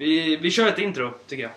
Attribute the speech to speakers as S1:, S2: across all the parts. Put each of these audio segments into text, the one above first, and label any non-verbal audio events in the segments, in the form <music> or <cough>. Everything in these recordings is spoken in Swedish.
S1: Vi, vi kör ett intro, tycker jag.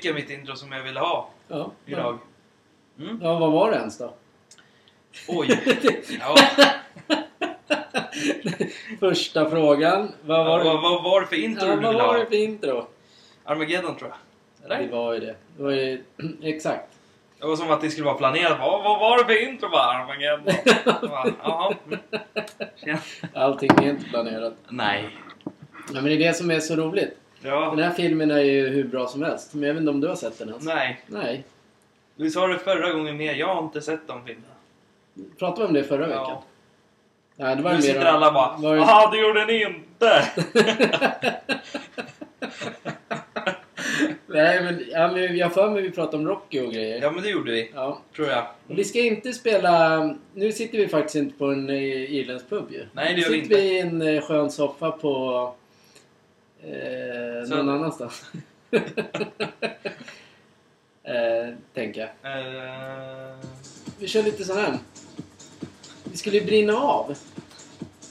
S2: Fick
S1: jag mitt intro som jag ville ha
S2: Ja.
S1: idag. Mm.
S2: Ja, vad var det ens då?
S1: Oj! <laughs> Ja. <laughs>
S2: Första frågan. Vad var
S1: Vad,
S2: det?
S1: vad, vad var det för intro
S2: Ja,
S1: du
S2: vad
S1: ville
S2: var
S1: ha?
S2: det för intro?
S1: Armageddon tror jag.
S2: Det
S1: Eller?
S2: var ju det. Det var ju <clears throat> exakt.
S1: Det var som att det skulle vara planerat. Vad, vad var det för intro? Bara Armageddon. <laughs> Bara, Jaha. Mm.
S2: Allting är inte planerat.
S1: Nej.
S2: Ja, men det är det som är så roligt.
S1: Ja.
S2: Den här filmen är ju hur bra som helst. Men jag vet inte om du har sett den ens?
S1: Nej.
S2: Nej.
S1: Vi sa det förra gången med. Jag har inte sett de filmerna.
S2: Pratade vi om det förra veckan?
S1: Ja.
S2: Nej, det var
S1: Nu
S2: mer
S1: sitter alla bara
S2: var
S1: Jaha, det gjorde ni inte! <laughs>
S2: Nej, men, ja, men jag för mig vi pratade om Rocky och grejer.
S1: ja men det gjorde vi.
S2: Ja.
S1: Tror jag.
S2: Och vi ska inte spela... Nu sitter vi faktiskt inte på en eh, irländsk pub ju.
S1: Nej, det
S2: Nu
S1: gör vi
S2: sitter
S1: inte.
S2: vi i en eh, skön soffa på... Eh,
S1: Så-
S2: någon annanstans. <laughs> eh, tänker jag.
S1: Eh,
S2: Vi kör lite sån här. Vi skulle ju brinna av.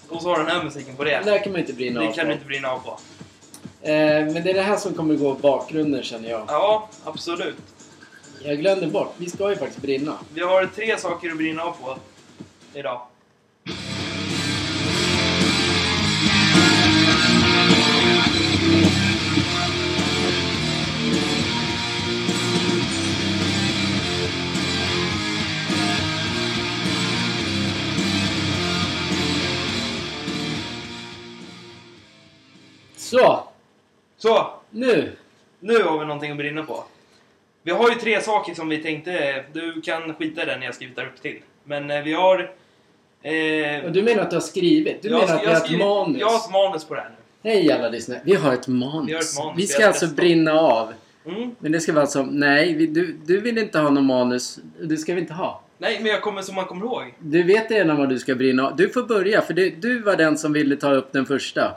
S1: och så har den här musiken på
S2: Det
S1: det.
S2: där kan man inte brinna
S1: Det
S2: av
S1: kan
S2: på.
S1: du inte brinna av på.
S2: Eh, men det är det här som kommer gå bakgrunden känner jag.
S1: Ja, absolut.
S2: Jag glömde bort. Vi ska ju faktiskt brinna.
S1: Vi har tre saker att brinna av på idag.
S2: Så!
S1: Så,
S2: Nu!
S1: nu har vi någonting att brinna på. Vi har ju tre saker som vi tänkte... Du kan skita i den jag skrivit där upp till. Men eh, vi har... Eh,
S2: Och du menar att du har skrivit? Du menar att vi har ett manus?
S1: Jag har ett manus på det här nu.
S2: Hej alla lyssnare. Vi har ett manus.
S1: Vi ett manus.
S2: Vi ska alltså
S1: testat.
S2: brinna av
S1: Mm.
S2: Men det ska vara som, nej, vi, du, du vill inte ha någon manus. Det ska vi inte ha.
S1: Nej, men jag kommer som man kommer ihåg.
S2: Du vet redan vad du ska brinna av. Du får börja, för du, du var den som ville ta upp den första.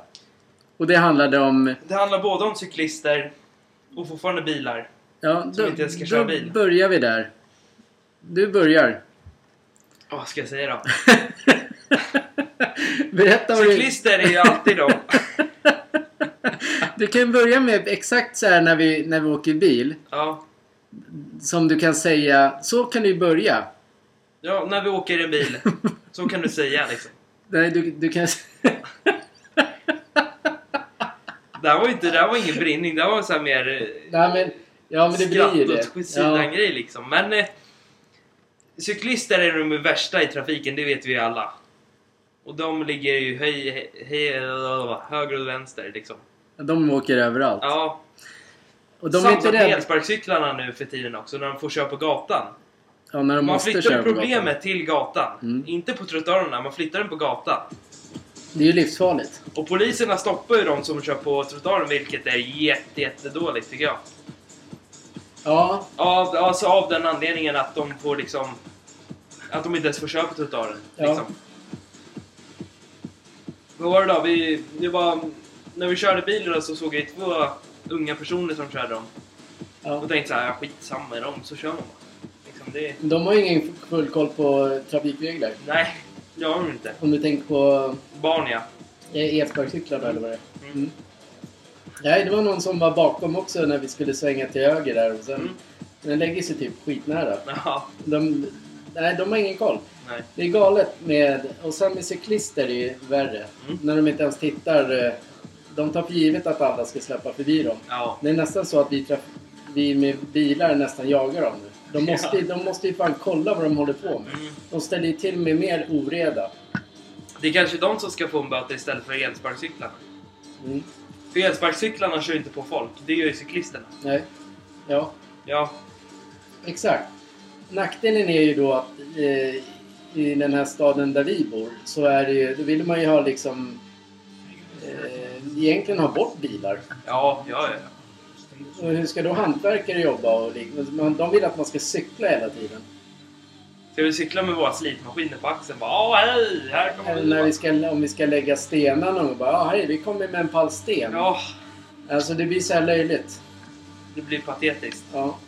S2: Och det handlade om...
S1: Det handlar både om cyklister och fortfarande bilar.
S2: Ja,
S1: Som
S2: då,
S1: inte ens ska köra
S2: då
S1: bil.
S2: börjar vi där. Du börjar.
S1: Vad ska jag säga då? <laughs>
S2: Berätta vad du...
S1: Cyklister är ju alltid de. <laughs>
S2: Du kan börja med exakt så här när vi, när vi åker bil.
S1: Ja.
S2: Som du kan säga, så kan du börja.
S1: ja, när vi åker i en bil. Så kan du säga liksom. <laughs>
S2: Nej, du, du kan...
S1: Det här var inte, det var ingen brinning. Det här var så mer eh,
S2: Nej, men, ja, men det blir
S1: skratt åt
S2: det.
S1: sidan
S2: Ja.
S1: grej liksom. Men eh, cyklister är de värsta i trafiken, det vet vi alla. Och de ligger ju höj, hej, höger och vänster liksom.
S2: De åker överallt.
S1: Ja,
S2: Och de
S1: samma sak med elsparkcyklarna nu för tiden också, när de får köra på gatan.
S2: Ja, när de
S1: Man
S2: måste
S1: flyttar
S2: köra på gatan.
S1: problemet till gatan.
S2: Mm.
S1: Inte på trottoarerna, man flyttar den på gatan.
S2: Det är ju livsfarligt.
S1: Och poliserna stoppar ju de som kör på trottoaren, vilket är jätte, jättedåligt tycker jag.
S2: Ja,
S1: Av, alltså av den anledningen att de får liksom... Att de inte ens får köra på trottoaren.
S2: Ja.
S1: Liksom. Vad var det då? Vi, det var, när vi körde bilen så såg jag två unga personer som körde dem.
S2: ja.
S1: Och tänkte såhär, skitsamma med dem, så kör man bara. Liksom det,
S2: De har ju ingen full koll på trafikregler.
S1: nej, det har de inte.
S2: Om du tänker på
S1: Barn ja.
S2: eh, elsparkcyklar då, eller vad det är.
S1: Mm.
S2: Mm. Nej, det var någon som var bakom också när vi skulle svänga till höger där. Och sen,
S1: Mm.
S2: Den lägger sig typ skitnära.
S1: Ja,
S2: De, nej, de har ingen koll.
S1: nej.
S2: Det är galet med... Och sen med cyklister är det ju värre.
S1: Mm.
S2: När de inte ens tittar. eh, De tar för givet att alla ska släppa förbi dem.
S1: Ja.
S2: Det är nästan så att vi, traf- vi med bilar nästan jagar dem nu. De måste,
S1: Ja.
S2: de måste ju fan kolla vad de håller på med.
S1: Mm.
S2: De ställer ju till med mer oreda.
S1: Det är kanske de som ska få en böter istället för elsparkcyklarna.
S2: Mm.
S1: För elsparkcyklarna kör inte på folk, det gör ju cyklisterna.
S2: Nej. Ja,
S1: Ja,
S2: exakt. Nackdelen är ju då att eh, i den här staden där vi bor så är det ju, då vill man ju ha liksom eh, egentligen ha bort bilar.
S1: ja, ja, ja.
S2: Hur ska då hantverkare jobba och liknande? De vill att man ska cykla hela tiden.
S1: Ska vi cykla med våra slipmaskiner på axeln? Bara, hej! Här kommer
S2: Eller när vi ska, om vi ska lägga stenarna och bara ja, hej, vi kommer med en pall sten.
S1: Ja,
S2: Alltså det blir så här löjligt.
S1: det blir patetiskt.
S2: Ja.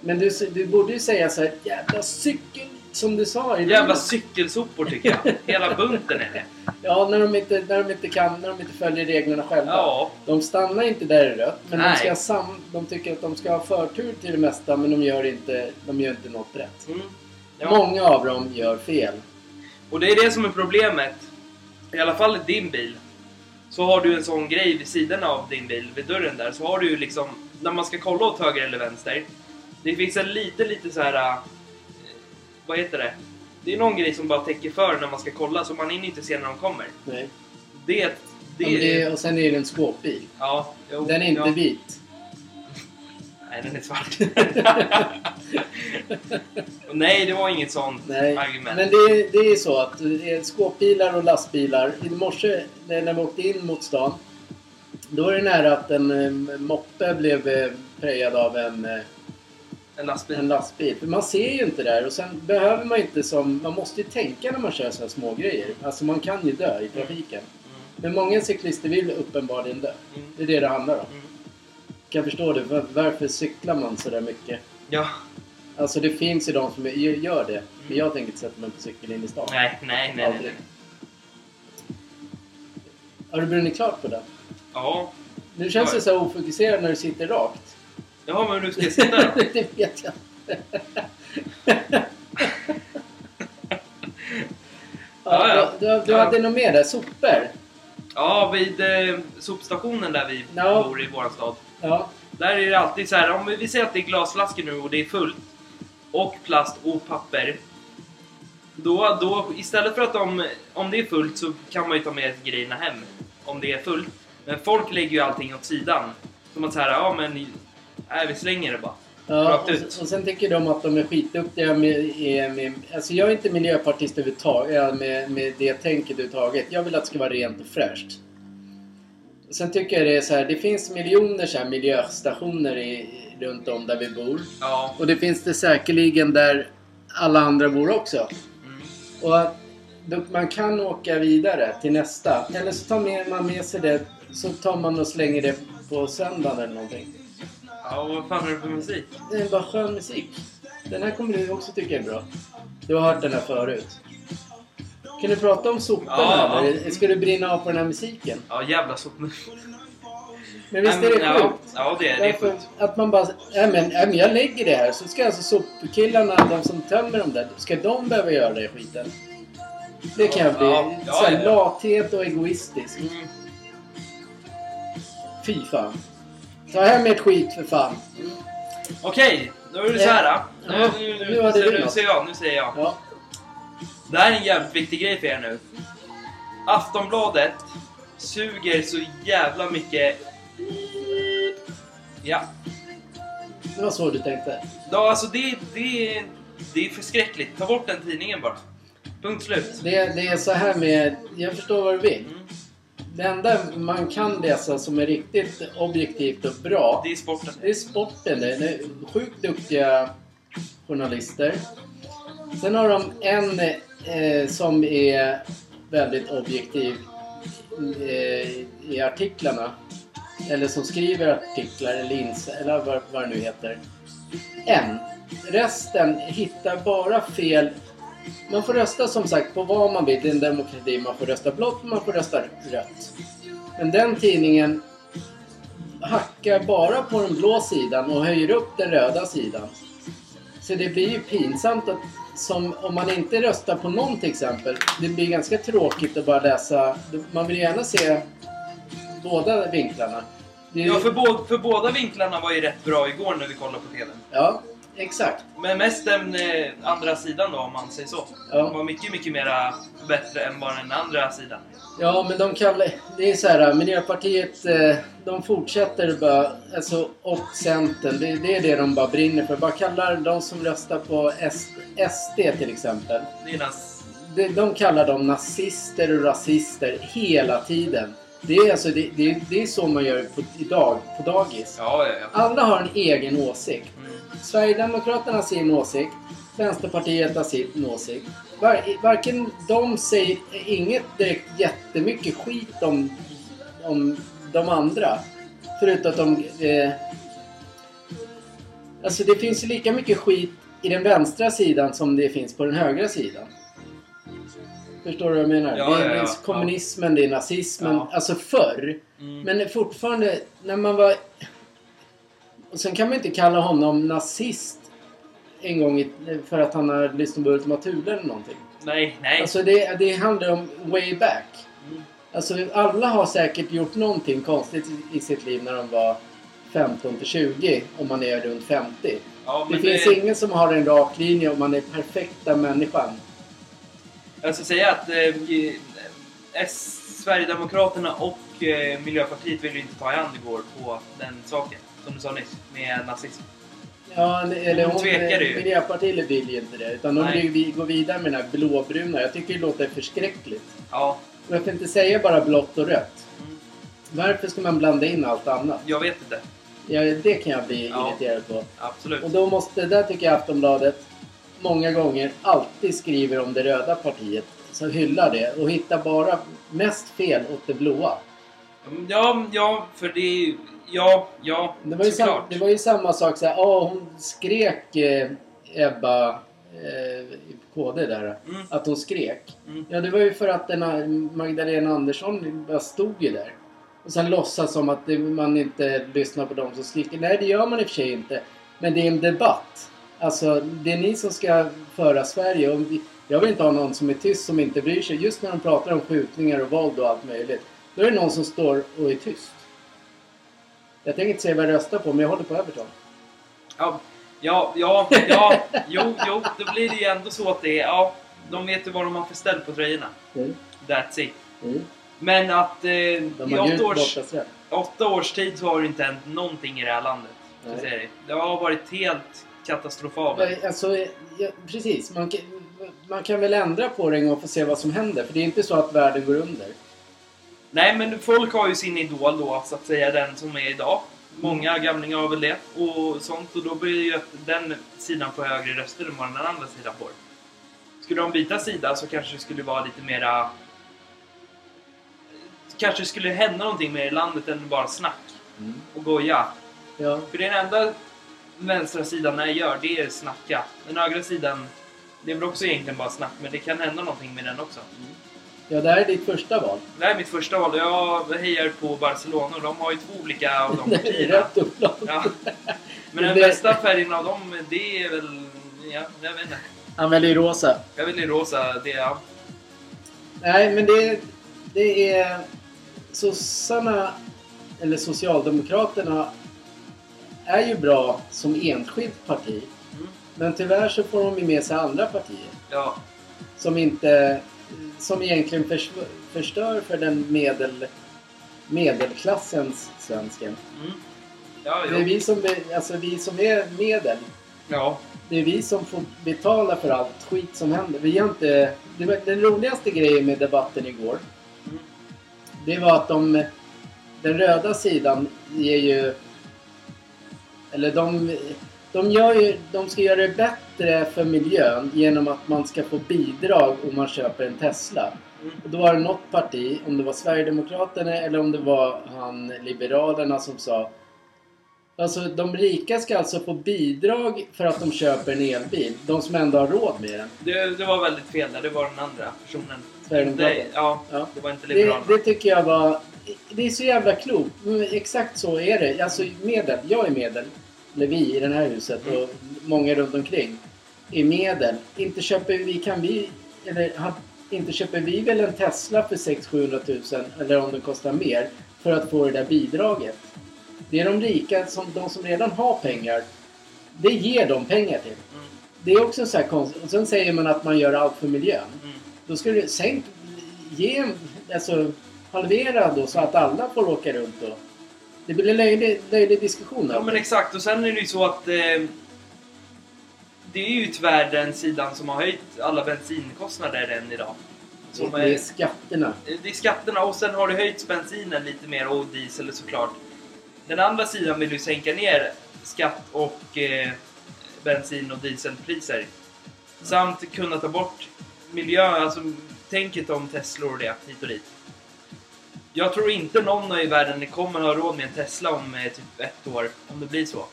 S2: Men du, du borde ju säga så här, jävla cykel, som du sa. i
S1: Jävla cykelsopor tycker jag. Hela bunten är det. <laughs>
S2: Ja, när de, inte, när de inte kan, när de inte följer reglerna själva.
S1: Ja,
S2: De stannar inte där är rött, men de, ska sam, de tycker att de ska ha förtur till det mesta, men de gör inte, de gör inte något rätt.
S1: mm. ja.
S2: Många av dem gör fel.
S1: Och det är det som är problemet. I alla fall i din bil. Så har du en sån grej vid sidan av din bil, vid dörren där, så har du ju liksom, när man ska kolla åt höger eller vänster. Det finns en lite, lite så här. Vad heter det? Det är någon grej som bara täcker för när man ska kolla, så man hinner inte se när de kommer.
S2: Nej.
S1: Det, det,
S2: Ja, det, och sen är det en skåpbil.
S1: Ja, jo,
S2: Den är inte
S1: ja.
S2: vit. <laughs>
S1: Nej, den är svart. <laughs> Nej, det var inget sånt
S2: Nej.
S1: argument.
S2: Men det, är- det är så att eh, skåpbilar och lastbilar. I morse när när vi åkte in mot stan. Då är det nära att en eh, moppe blev eh, prejad av en, eh,
S1: En lastbil.
S2: en lastbil. För man ser ju inte där. Och sen behöver man inte som... Man måste ju tänka när man kör sådana små grejer. Alltså man kan ju dö i trafiken.
S1: Mm,
S2: Men många cyklister vill uppenbarligen dö.
S1: mm,
S2: Det är det det handlar om.
S1: mm.
S2: Kan förstå det. Var- Varför cyklar man så där mycket?
S1: Ja.
S2: Alltså det finns ju de som gör- det. Men jag tänker inte sätta mig på cykel in i stan.
S1: Nej, nej, nej, nej.
S2: Aldrig. Har du brunnit klart på den?
S1: Ja.
S2: Nu känns
S1: Ja.
S2: det så ofokuserad när du sitter rakt.
S1: Jaha, men hur ska jag sitta då? <laughs>
S2: det vet jag inte. <laughs>
S1: Ja, ja.
S2: Du, du, du
S1: Ja.
S2: hade något mer där? Sopor?
S1: Ja, vid eh, sopstationen där vi
S2: Ja.
S1: bor i våran stad.
S2: Ja.
S1: Där är det alltid så här, om vi säger att det är glasflaskor nu och det är fullt. Och plast och papper. Då, då istället för att de, om det är fullt så kan man ju ta med grejerna hem. Om det är fullt. Men folk lägger ju allting åt sidan. Som att så här, ja men, nej vi slänger det bara.
S2: Ja, och, och sen tycker de att de är skitduktiga med, med, med... Alltså jag är inte miljöpartist överhuvudtaget, ja, med, med det tänket överhuvudtaget. Jag vill att det ska vara rent och fräscht. Sen tycker jag det är så här, det finns miljoner så här miljöstationer i, runt om där vi bor.
S1: Ja.
S2: Och det finns det säkerligen där alla andra bor också.
S1: Mm.
S2: Och då, man kan åka vidare till nästa. Eller så tar man med sig det, så tar man och slänger det på söndagen eller någonting.
S1: Ja, och vad fan är det för musik?
S2: Det är bara skön musik. Den här kommer du också tycka är bra. Du har hört den här förut. Kan du prata om soporna
S1: Ja,
S2: eller? Ska du brinna av på den här musiken?
S1: Ja, jävla sopor.
S2: Men visst är det
S1: ja,
S2: sjukt?
S1: Ja, det är, det är sjukt.
S2: att man bara, nej men, nej men jag lägger det här. Så ska alltså sopkillarna, de som tömmer dem där, ska de behöva göra det skiten? Det kan jag bli.
S1: Ja, ja, ja.
S2: Lathet och egoistisk.
S1: Mm.
S2: Fy fan. Ta hem ert skit för fan.
S1: Okej, då är det så här. Nu,
S2: Ja,
S1: nu, nu,
S2: nu hade
S1: nu,
S2: du
S1: nu,
S2: något.
S1: säger jag, nu säger jag.
S2: Ja.
S1: Det här är en jävligt viktig grej för er nu. Aftonbladet suger så jävla mycket... Ja.
S2: Det var så du tänkte.
S1: ja alltså det, det, det är förskräckligt. Ta bort den tidningen bara. Punkt slut.
S2: Det, det är så här med, jag förstår vad du vill.
S1: Mm.
S2: Det enda man kan läsa som är riktigt objektivt och bra,
S1: Det är sporten.
S2: det är sporten. Det är sjukt duktiga journalister. Sen har de en eh, som är väldigt objektiv eh, i artiklarna. Eller som skriver artiklar eller ins eller vad, vad det nu heter. En. Resten hittar bara fel. Man får rösta som sagt på vad man vill. Det är en demokrati. Man får rösta blått och man får rösta rött. Men den tidningen hackar bara på den blå sidan och höjer upp den röda sidan. Så det blir ju pinsamt att som om man inte röstar på någon till exempel. Det blir ganska tråkigt att bara läsa. Man vill gärna se båda vinklarna. Är-
S1: Ja, för, bå- för båda vinklarna var ju rätt bra igår när vi kollade på TVn.
S2: ja, exakt.
S1: Men mest den eh, andra sidan då, om man säger så.
S2: Ja.
S1: Den var mycket, mycket mera bättre än bara den andra sidan.
S2: Ja, men de kallar... Det är så här, Miljöpartiet, eh, de fortsätter bara... Alltså, och Centern, det, det är det de bara brinner för. Bara kallar de som röstar på S, SD till exempel.
S1: Det är nas-
S2: De, de kallar dem nazister och rasister hela tiden. Det är, alltså, det, det, det är så man gör på, idag på dagis.
S1: Ja, ja, ja.
S2: Alla har en egen åsikt. Sverigedemokraterna har sin åsikt. Vänsterpartiet har sin åsikt. Var, varken de säger inget direkt jättemycket skit om, om de andra. Förutom att de... Eh, alltså det finns ju lika mycket skit i den vänstra sidan som det finns på den högra sidan. Förstår du vad jag menar?
S1: Ja,
S2: det är
S1: ja, ja.
S2: kommunismen, det är nazismen. Alltså förr.
S1: Mm.
S2: Men fortfarande, när man var... Och sen kan man inte kalla honom nazist en gång i, för att han har lyssnat på Ultima Thule eller någonting.
S1: Nej, nej.
S2: Alltså det, det handlar om way back.
S1: Mm.
S2: Alltså alla har säkert gjort någonting konstigt i, sitt liv när de var 15 till 20 om man är runt 50.
S1: ja,
S2: Det finns ingen som har en rak linje om man är perfekta människan.
S1: Jag ska säga att eh, S, Sverigedemokraterna och eh, Miljöpartiet ville ju inte ta i hand igår på den saken. Som du sa nyss, med nazism.
S2: Ja, eller hon,
S1: tvekar ju.
S2: Miljöpartiet vill ju inte det. Utan de vill ju gå vidare med den här blåbruna. Jag tycker det låter förskräckligt.
S1: Ja,
S2: Varför inte säga bara blått och rött?
S1: mm,
S2: Varför ska man blanda in allt annat?
S1: jag vet inte.
S2: Ja, det kan jag bli
S1: Ja.
S2: irriterad på.
S1: Absolut.
S2: Och då måste, där tycker jag Aftonbladet många gånger alltid skriver om det röda partiet. Så hyllar det och hittar bara mest fel åt det blåa.
S1: Ja, ja, för det är ju... Ja, ja,
S2: Det var ju, sam, det var ju samma sak såhär, åh hon skrek eh, Ebba eh, KD där.
S1: Mm.
S2: Att hon skrek.
S1: Mm.
S2: Ja, det var ju för att den här Magdalena Andersson bara stod ju där. Och sen låtsas som att det, man inte lyssnar på dem som skriker. Nej, det gör man i och för sig inte. Men det är en debatt. Alltså, det är ni som ska föra Sverige. Och jag vill inte ha någon som är tyst som inte bryr sig. Just när de pratar om skjutningar och våld och allt möjligt. Då är det någon som står och är tyst. Jag tänker inte säga vad jag röstar på, men jag håller på Everton.
S1: Ja, ja, ja, ja, jo, jo, då blir det ju ändå så att det är... Ja, de vet ju vad de har för ställ på tröjorna.
S2: Mm.
S1: That's it.
S2: Mm.
S1: Men att eh, i åtta års, åtta års tid så har det inte hänt någonting i det här landet. Det. det har varit helt katastrofalt.
S2: Alltså, ja, precis. Man kan, man kan väl ändra på det en gång och få se vad som händer. För det är inte så att världen går under.
S1: Nej, men folk har ju sin idol då, så att säga, den som är idag. Många gamlingar har väl det och sånt och då blir det ju att den sidan får högre röster än vad den andra sidan får. Skulle de byta sida så kanske det skulle vara lite mera... Kanske skulle hända någonting mer i landet än bara snack
S2: Mm.
S1: och goja.
S2: Ja.
S1: För det den enda vänstra sidan när jag gör, det är snacka. Den högra sidan, det är väl också egentligen bara snack, men det kan hända någonting med den också.
S2: Ja, det här är ditt första val.
S1: Det här är mitt första val jag hejar på Barcelona och de har ju två olika av de <laughs> partierna.
S2: rätt upplag.
S1: Ja. Men den
S2: Det-
S1: bästa färgen av dem, det är väl... Ja, jag vet inte.
S2: Han väljer rosa.
S1: Jag i rosa, det. Ja.
S2: Nej, men det, det är... Sossarna, eller Socialdemokraterna, är ju bra som enskilt parti.
S1: Mm.
S2: Men tyvärr så får de ju med sig andra partier.
S1: Ja.
S2: Som inte... Som egentligen förs, förstör för den medel, medelklassens svensken.
S1: Mm. Ja,
S2: Det är vi som, alltså vi som är medel.
S1: Ja.
S2: Det är vi som får betala för allt skit som händer. Vi har inte... Den roligaste grejen med debatten igår.
S1: Mm.
S2: Det var att de... Den röda sidan ger ju... Eller de... De, gör ju, de ska göra det bättre för miljön genom att man ska få bidrag om man köper en Tesla.
S1: Mm.
S2: Och då var det något parti, om det var Sverigedemokraterna eller om det var han Liberalerna som sa Alltså de rika ska alltså få bidrag för att de köper en elbil. De som ändå har råd med den.
S1: Det, det var väldigt fel där. Det var den andra personen.
S2: Sverigedemokraterna.
S1: Det, ja,
S2: Ja.
S1: det var inte
S2: Det,
S1: Liberalerna.
S2: det tycker jag var... Det är så jävla klokt. Men Exakt så är det. Alltså medel. Jag är medel. Eller vi i det här huset och många runt omkring. Är medel. Inte köper vi... Kan vi... Eller inte köper vi väl en Tesla för 600 000 eller om den kostar mer för att få det där bidraget. Det är de rika, som, de som redan har pengar. Det ger de pengar till.
S1: Mm.
S2: Det är också så här konstigt. Och sen säger man att man gör allt för miljön.
S1: Mm.
S2: Då ska du sänk, ge, alltså halvera då så att alla får åka runt då. Det blir löjlig, löjlig diskussion.
S1: Ja men exakt och sen är det ju så att eh, det är ju tyvärr den sidan som har höjt alla bensinkostnader än idag. Som
S2: det är skatterna.
S1: Det är skatterna och sen har det höjts bensinen lite mer och diesel såklart. Den andra sidan vill ju sänka ner skatt och eh, bensin och dieselpriser. Samt kunna ta bort miljö, alltså tänket om Teslor och det hit och dit. Jag tror inte någon i världen kommer ha råd med en Tesla om eh, typ ett år, om det blir så.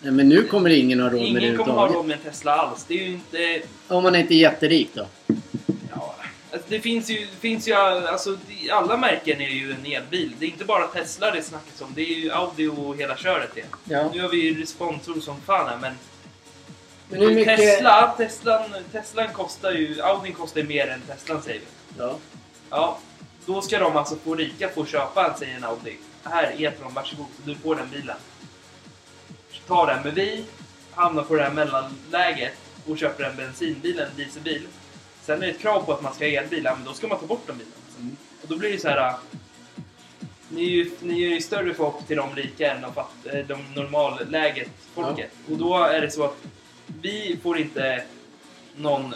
S2: Nej, men nu kommer ingen ha råd med det
S1: Ingen kommer ha råd med en Tesla alls. Det är ju inte...
S2: Om man inte är jätterik då.
S1: Ja, alltså det finns ju, det finns ju alltså, alla märken är ju en elbil. Det är inte bara Tesla det snackas om, det är ju Audi och hela köret det.
S2: Ja.
S1: Nu har vi ju sponsor som fan här, men,
S2: Men hur mycket...
S1: Tesla, Teslan, Teslan kostar ju, Audin kostar mer än Teslan säger vi.
S2: Ja.
S1: Ja, då ska de alltså få rika få köpa säger en Audi. Här, E-tron, varsågod, du får den bilen. Ta den, men vi hamnar på det här mellanläget och köper en bensinbil, en dieselbil. Sen är det ett krav på att man ska ha elbilar, men då ska man ta bort de bilarna.
S2: Mm.
S1: Och då blir det så här... äh, Ni är ju, ni är ju större förhopp till de rika än de, fatt, äh, de normalläget folket. Och då är det så att vi får inte någon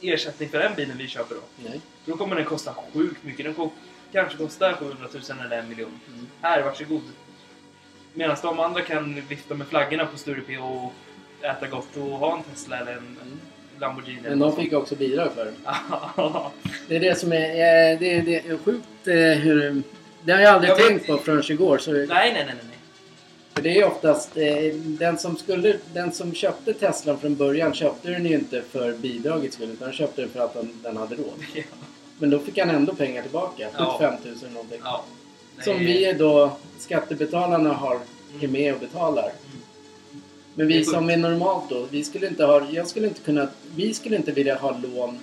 S1: ersättning för den bilen vi köper då.
S2: Nej.
S1: Då kommer den kosta sjukt mycket. Den kanske kostar 700 000 eller en miljon.
S2: Mm.
S1: Här, varsågod. Medan de andra kan vifta med flaggorna på Sturepé och äta gott och ha en Tesla eller en
S2: Mm.
S1: Lamborghini.
S2: Men de fick också bidrag för <laughs> det. Är det som är... eh, Det är, det är sjukt eh, hur... Det har jag aldrig
S1: Jag vet-
S2: tänkt på förrän igår. Så,
S1: nej, nej, nej, nej.
S2: för det är oftast... Eh, den, som skulle, den som köpte Teslan från början köpte den ju inte för bidragets skull. Utan köpte den för att den, den hade råd.
S1: Ja. <laughs>
S2: Men då fick han ändå pengar tillbaka.
S1: Ja.
S2: 75 000 eller någonting.
S1: Ja.
S2: Som vi då, skattebetalarna, har, är med och betalar.
S1: Mm.
S2: Men vi som är normalt då, vi skulle inte ha, jag skulle inte kunna, vi skulle inte vilja ha lån,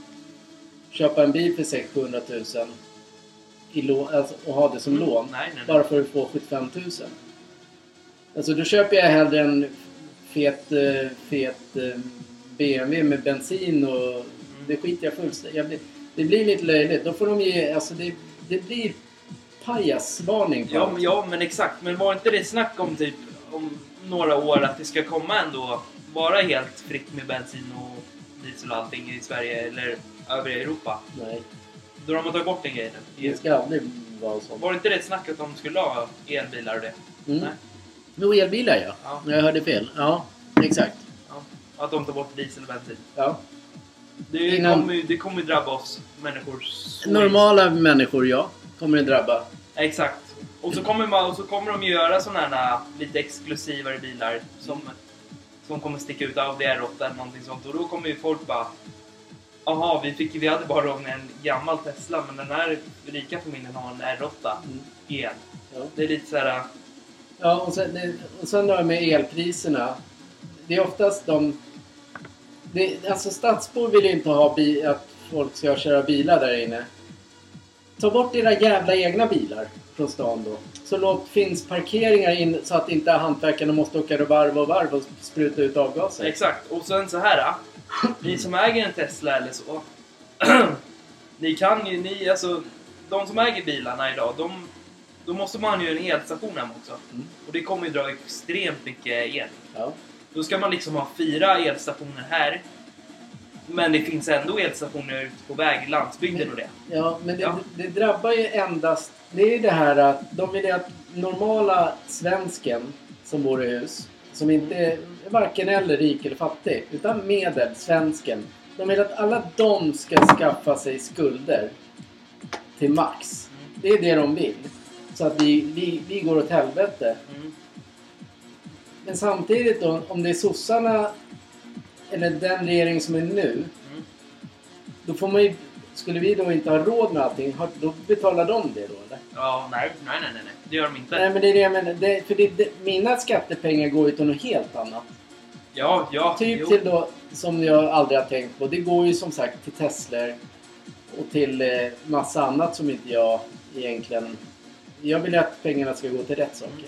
S2: köpa en bil för 600 000 i lån, alltså, och ha det som
S1: Mm.
S2: lån.
S1: Nej, nej, nej.
S2: Bara för att få 75 000. Alltså då köper jag hellre en fet, eh, fet eh, BMW med bensin och det skiter jag fullständigt jag blir, Det blir lite löjligt. Då får de ge, alltså det, det blir pajasvarning på
S1: Ja, men, ja, men exakt. Men var inte det snack om typ om några år att det ska komma ändå vara helt fritt med bensin och diesel och allting i Sverige eller övriga Europa?
S2: Nej.
S1: Då har man tagit bort den grejen.
S2: Det ska aldrig vara så.
S1: Var det inte det snack att de skulle ha elbilar och det?
S2: Mm.
S1: Nej.
S2: Jo, elbilar ja.
S1: Ja.
S2: Jag hörde fel. Ja, exakt.
S1: Ja. Att de tar bort diesel och bensin.
S2: Ja.
S1: Det
S2: Innan-
S1: kommer ju det kommer drabba oss människor.
S2: Normala människor, ja. Kommer det drabba.
S1: Exakt. Och så kommer, man, och så kommer de göra såna här lite exklusivare bilar som, som kommer sticka ut Audi R8 eller någonting sånt. Och då kommer ju folk bara Jaha, vi, fick, vi hade bara råd med en gammal Tesla men den här rika familjen har en R8
S2: Mm.
S1: el.
S2: Ja.
S1: Det är lite så här.
S2: Ja, och sen, det- och sen då med elpriserna. Det är oftast de... Det, alltså stadsbor vill ju inte ha bi, att folk ska köra bilar där inne. Ta bort era jävla egna bilar från stan då. Så låt finns parkeringar in så att inte hantverkarna måste åka varv och varv och spruta ut avgaser.
S1: Exakt. Och sen så här. Ni som äger en Tesla eller så. <clears throat> ni kan ju, ni alltså. De som äger bilarna idag, de, då måste man ju en elstation hemma också.
S2: Mm.
S1: Och det kommer ju dra extremt mycket el.
S2: Ja.
S1: Då ska man liksom ha fyra elstationer här. Men det finns ändå elstationer ute på väg, landsbygden och det.
S2: Ja, men det,
S1: Ja.
S2: det drabbar ju endast... Det är ju det här att de vill att normala svensken som bor i hus, som inte är varken eller rik eller fattig, utan medel, svensken. De vill att alla de ska skaffa sig skulder till max. Det är det de vill. Så att vi, vi, vi går åt helvete.
S1: Mm.
S2: Men samtidigt då, om det är sossarna eller den regering som är nu,
S1: Mm.
S2: då får man ju... Skulle vi då inte ha råd med allting, då betalar de det då eller?
S1: Ja, nej, nej, nej, nej. Det gör de inte.
S2: Nej men det är det jag menar. Det, för det, det, mina skattepengar går ju till något helt annat.
S1: Ja, ja.
S2: Typ
S1: jo.
S2: till då, som jag aldrig har tänkt på. Det går ju som sagt till Teslor och till eh, massa annat som inte jag egentligen... Jag vill att pengarna ska gå till rätt saker.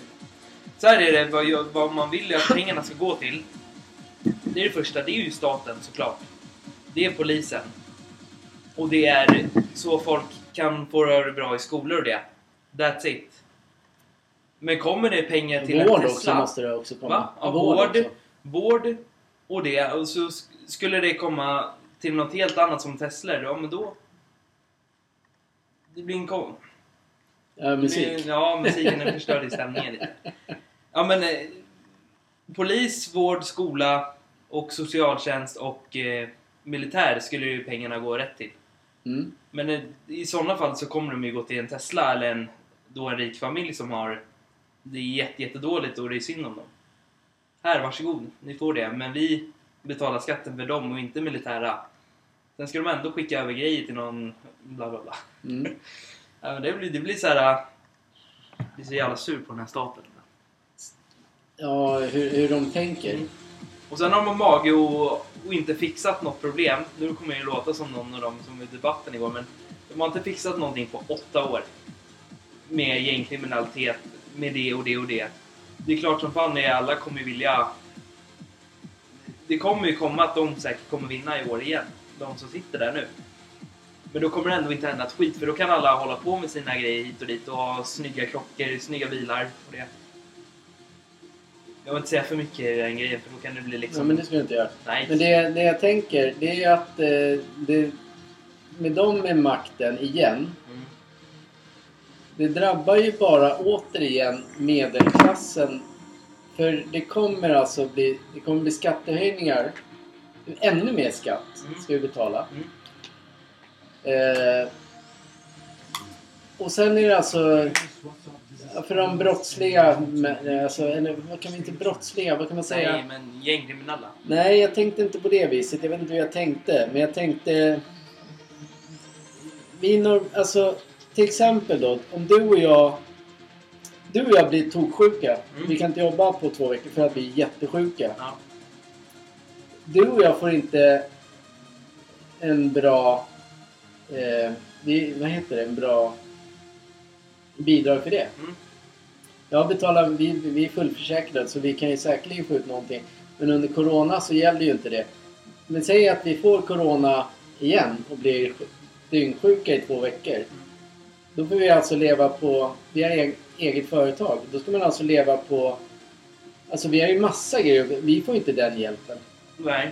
S1: Så här är det, vad, jag, vad man vill att pengarna ska gå till. Det är det första, det är ju staten såklart. Det är polisen. Och det är så folk kan få det bra i skolor och det. That's it. Men kommer det pengar till en
S2: Vård
S1: Tesla?
S2: också måste det också komma.
S1: Va? Ja,
S2: Vård
S1: vård, vård och det. Och så sk- skulle det komma till något helt annat som Tesla, ja men då... Det blir en kom...
S2: Ja, musik.
S1: Ja, musiken den förstörde stämningen lite. <laughs> Ja men... Eh, polis, vård, skola och socialtjänst och eh, militär skulle ju pengarna gå rätt till.
S2: Mm.
S1: Men eh, i sådana fall så kommer de ju gå till en Tesla eller en, då en rik familj som har det är jätte, jättedåligt och det är synd om dem. Här, varsågod, ni får det. Men vi betalar skatten för dem och inte militära. Sen ska de ändå skicka över grejer till någon bla bla bla.
S2: Mm. <laughs>
S1: Ja, men det blir, det blir så här. Jag blir så jävla sur på den här staten.
S2: Ja, hur, hur de tänker.
S1: Mm. Och sen har man mage och, och inte fixat något problem. Nu kommer jag ju låta som någon av dem som var i debatten igår, men de har inte fixat någonting på åtta år. Med gängkriminalitet, med det och det och det. Det är klart som fan är alla kommer vilja... Det kommer ju komma att de säkert kommer vinna i år igen. De som sitter där nu. Men då kommer det ändå inte hända ett skit för då kan alla hålla på med sina grejer hit och dit och ha snygga klockor, snygga bilar och det. Jag vill inte säga för mycket i den grejen för då kan det bli liksom...
S2: Ja, men det ska du inte göra.
S1: Nej.
S2: Men det, det jag tänker, det är att eh, det, med dem med makten igen,
S1: Mm.
S2: det drabbar ju bara återigen medelklassen. För det kommer alltså bli, det kommer bli skattehöjningar. Ännu mer skatt
S1: Mm.
S2: ska vi betala.
S1: Mm.
S2: Eh, och sen är det alltså för de brottsliga, alltså, eller vad kan vi inte brottsliga, vad kan man säga?
S1: Nej, men gängkriminella.
S2: Nej, jag tänkte inte på det viset. Jag vet inte hur jag tänkte. Men jag tänkte... Vi når, alltså, till exempel då. Om du och jag... Du och jag blir toksjuka.
S1: Mm.
S2: Vi kan inte jobba på två veckor för att vi är jättesjuka.
S1: Ja.
S2: Du och jag får inte en bra... Eh, vi, vad heter det? En bra bidrag för det.
S1: Mm.
S2: Jag betalar, vi, vi är fullförsäkrade så vi kan ju säkerligen få ut någonting. Men under Corona så gäller ju inte det. Men säg att vi får Corona igen och blir sj- dyngsjuka i två veckor. Då får vi alltså leva på... Vi har eg- eget företag. Då ska man alltså leva på... Alltså vi har ju massa grejer. Vi får inte den hjälpen.
S1: Nej.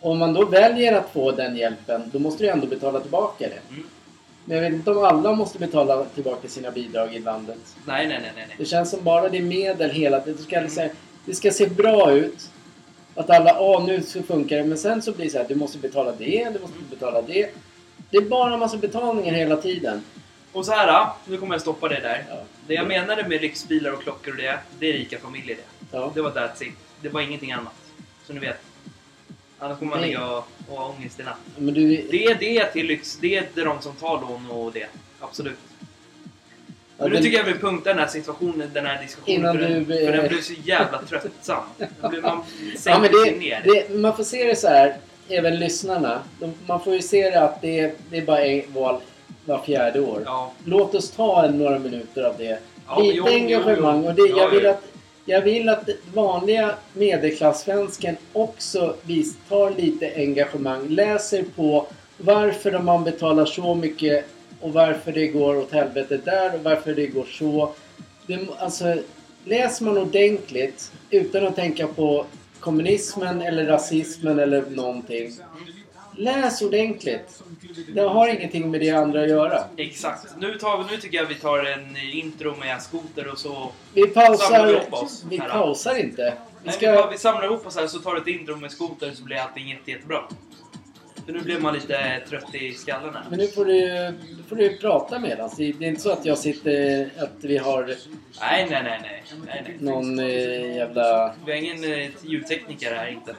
S2: Om man då väljer att få den hjälpen, då måste du ändå betala tillbaka det.
S1: Mm.
S2: Men jag vet inte om alla måste betala tillbaka sina bidrag i landet.
S1: Nej, nej, nej, nej.
S2: Det känns som bara det är medel hela tiden. Det ska, liksom, det ska se bra ut. Att alla, ja nu så funkar det. Men sen så blir det så här, du måste betala det, du måste betala det. Det är bara en massa betalningar hela tiden.
S1: Och så här, nu kommer jag stoppa det där.
S2: Ja.
S1: Det jag menade med lyxbilar och klockor och det, det är rika familjer det.
S2: Ja.
S1: Det var that's it. Det var ingenting annat. Så ni vet. Annars kommer man
S2: Nej.
S1: ligga och, och ha ångest i natt.
S2: Men du,
S1: Det är det till lyx. Det är de som tar lån och det. Absolut.
S2: ja,
S1: Men nu tycker jag vi punktar den här situationen, den här diskussionen.
S2: Innan
S1: för, den,
S2: du,
S1: för den blev så jävla tröttsam. <laughs> Man
S2: Ja, men det,
S1: ner.
S2: det, man får se det så här, även lyssnarna. De, man får ju se det att det, det är bara en val var fjärde år.
S1: Ja.
S2: Låt oss ta en, några minuter av det.
S1: Ja,
S2: Lite engagemang. Och det,
S1: Ja,
S2: jag, vill
S1: ja.
S2: att, jag vill att vanliga medelklassvensken också vis, tar lite engagemang. Läser på varför man betalar så mycket och varför det går åt helvete där och varför det går så. Det, alltså, läser man ordentligt utan att tänka på kommunismen eller rasismen eller någonting. Läs ordentligt. Det har ingenting med det andra att göra.
S1: Exakt. Nu, tar, vi- nu tycker jag vi tar en intro med skoter och så...
S2: Vi
S1: Samlar vi
S2: pausar.
S1: ihop oss
S2: Vi
S1: här
S2: pausar inte. Vi
S1: Nej,
S2: ska...
S1: vi, bara- vi samlar ihop oss här så tar du ett intro med skoter så blir allting jätte, jättebra. För nu blir man lite trött i skallen här.
S2: Men nu får du, nu får du prata medan. Det är inte så att jag sitter... Att vi har
S1: Nej, nej, nej, nej. nej, nej.
S2: någon eh, jävla...
S1: Vi har ingen eh, ljudtekniker här inte.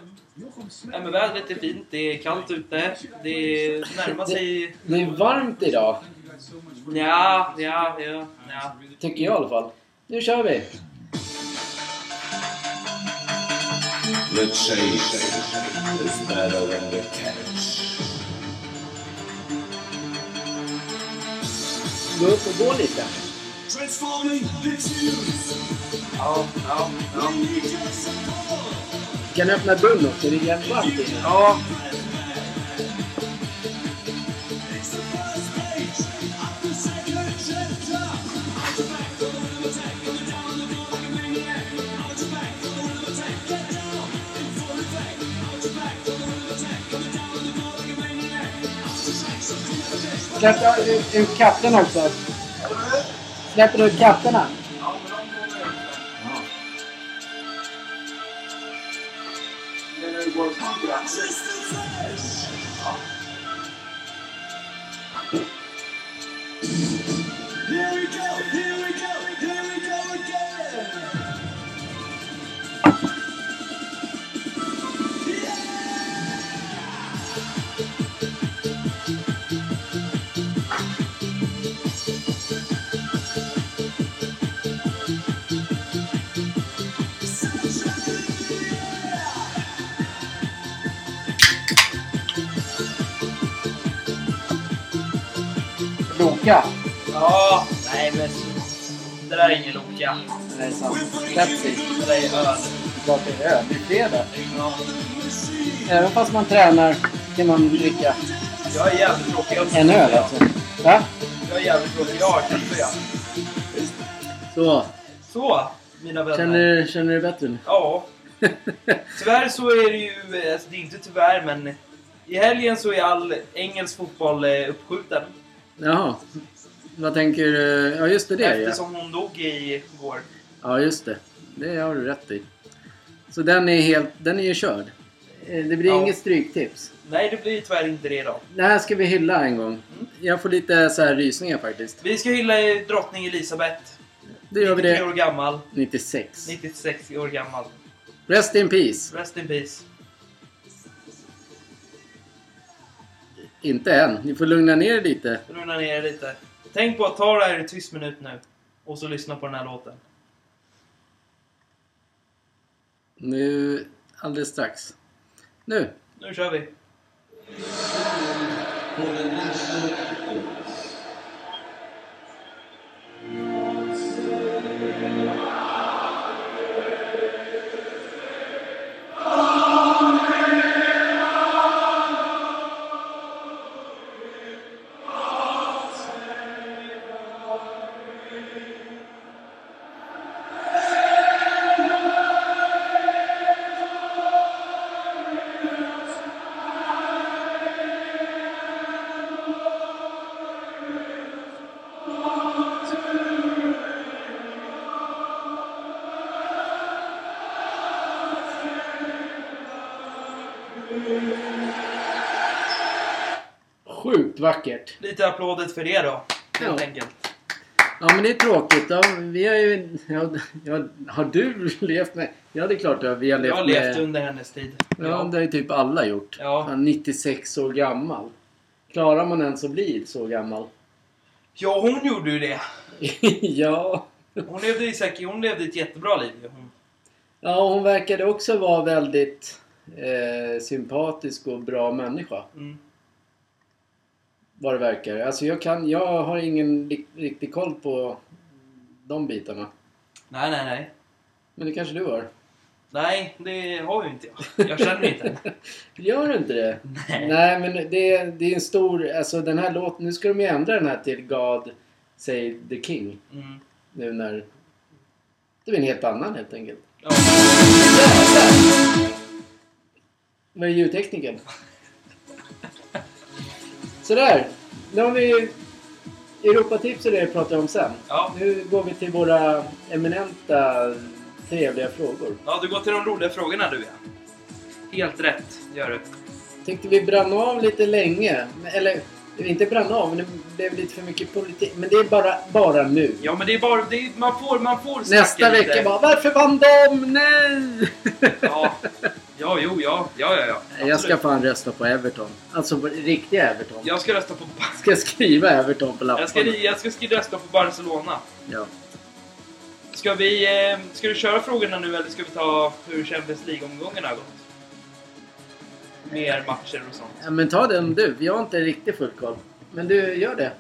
S1: Nej, men vädret är fint, det är kallt ute, det närmar sig...
S2: Det är varmt idag.
S1: Ja, ja, ja, ja.
S2: Tycker jag i alla fall. Nu kör vi!
S3: The chase is better than the catch.
S2: Gå upp och gå lite.
S1: Ja, ja, ja.
S2: Kan du öppna dörren också? Det är jävligt varmt inne.
S1: Ja,
S2: Släpp ut- ut katterna också. Släpper du ut katterna? Loka.
S1: ja. Nej, men det där är ingen Loka.
S2: Nej, sant. Pepsi.
S1: Det där är öl.
S2: Klart det är öl. Det är fredag.
S1: Ja.
S2: Även fast man tränar kan man dricka
S1: Jag är jävligt tråkig.
S2: En öl alltså. Va?
S1: Jag är jävligt tråkig. Jag har kaffe, ja.
S2: Så.
S1: Så, mina vänner.
S2: Känner, känner du dig bättre nu?
S1: Ja. <laughs> Tyvärr så är det ju, alltså det är inte tyvärr men i helgen så är all engelsk fotboll eh, uppskjuten.
S2: Jaha. Vad tänker du? Ja, just det. det är ja.
S1: Eftersom hon dog i går.
S2: ja, just det. Det har du rätt i. Så den är helt... Den är ju körd. Eh, Det blir
S1: Ja.
S2: inget stryktips.
S1: Nej, det blir tyvärr inte det idag.
S2: Det här ska vi hylla en gång. Jag får lite så här rysningar faktiskt.
S1: Vi ska hylla eh, drottning Elisabeth.
S2: Då gör vi
S1: 93
S2: det
S1: år gammal.
S2: 96.
S1: 96 år gammal.
S2: Rest in peace.
S1: Rest in peace.
S2: Inte än. Ni får lugna ner er lite.
S1: Lugna ner er lite. Tänk på att ta det här i tyst minut nu. Och så lyssna på den här låten.
S2: Nu... Alldeles strax. Nu.
S1: Nu kör vi.
S2: Vackert.
S1: Lite applåder för det då. Helt
S2: Ja.
S1: enkelt.
S2: Ja men det är tråkigt. Ja, vi har ju... Ja, ja, har du <laughs> levt med... Ja det är klart att vi har levt
S1: Jag har
S2: med...
S1: levt under hennes tid.
S2: Ja, det har ju typ alla gjort.
S1: Ja.
S2: Fan, 96 år gammal. Klarar man ens att bli så gammal?
S1: Ja, hon gjorde ju det. <laughs>
S2: ja.
S1: Hon levde, ju säkert, hon levde ett jättebra liv. Hon,
S2: Ja, hon verkade också vara väldigt eh, sympatisk och bra människa.
S1: mm.
S2: Vad det verkar. Alltså jag kan... Jag har ingen ri- riktig koll på de bitarna.
S1: Nej, nej, nej.
S2: Men det kanske du har?
S1: Nej, det har ju inte jag. Jag känner inte. <laughs>
S2: Gör du inte det?
S1: Nej.
S2: Nej, men det, det är en stor... Alltså den här låten... Nu ska de ju ändra den här till God Save the King.
S1: Mm.
S2: Nu när... Det är en helt annan helt enkelt.
S1: Ja.
S2: Vad är ljudtekniken? Sådär. Nu har vi Europatips och det pratar om sen.
S1: Ja.
S2: Nu går vi till våra eminenta trevliga frågor.
S1: ja, du går till de roliga frågorna du ja. Helt rätt, gör du.
S2: Tänkte vi brann av lite länge. Eller inte brann av, men det blev lite för mycket politik. Men det är bara, bara nu.
S1: Ja, men det är bara... Det är, man får, man får
S2: Nästa vecka
S1: lite.
S2: bara Varför vann de? Nej!
S1: Ja. Ja, jo, ja. Ja, ja, ja.
S2: Jag ska
S1: Absolut.
S2: fan rösta på Everton. Alltså på riktiga Everton.
S1: Jag ska rösta på...
S2: Ska jag skriva Everton på lapparna?
S1: Jag ska, jag ska skriva rösta på Barcelona.
S2: Ja.
S1: Ska vi... Eh, ska du köra frågorna nu eller ska vi ta hur Champions League-omgången har gått? Mer matcher och sånt.
S2: ja. Men ta den du. Jag har inte riktigt full koll. Men du, gör det.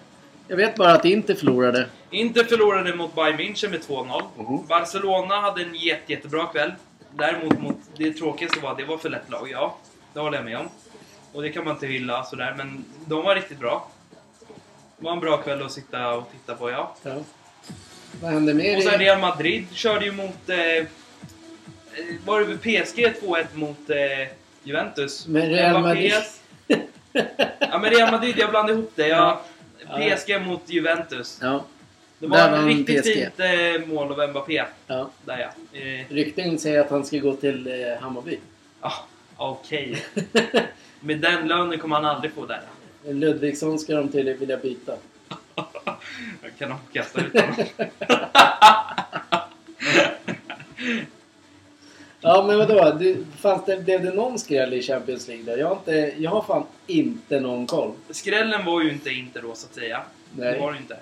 S2: Jag vet bara att inte förlorade.
S1: Inter förlorade mot Bayern München med 2-0.
S2: Mhm.
S1: Barcelona hade en jätte, jättebra kväll. Däremot mot det tråkigaste var att det var för lätt lag, ja. Det håller jag med om. Och det kan man inte hylla sådär, men de var riktigt bra. Det var en bra kväll att sitta och titta på, ja.
S2: Ja. Vad hände mer?
S1: Och sen Real Madrid körde ju mot... Eh, eh, var det PSG 2-1 mot eh, Juventus?
S2: Men Real Madrid...
S1: Ja men Real Madrid, jag blandade ihop det. Ja.
S2: Ja.
S1: PSG mot Juventus.
S2: Ja.
S1: Det var ett riktigt
S2: PSG.
S1: fint eh, mål av Mbappé.
S2: ja.
S1: Där ja. Eh,
S2: Rykten säger att han ska gå till eh, Hammarby.
S1: ah, Okej. Med den lönen kommer han aldrig få där.
S2: Ludvigsson ska de tydligen vilja byta. <laughs>
S1: Jag kan de kasta ut honom. <laughs>
S2: Ja men vadå? Du, fanns det, blev det någon skräll i Champions League då? Jag har, inte, jag har fan inte någon koll.
S1: Skrällen var ju inte inte då så att säga. Det
S2: Nej.
S1: var det inte.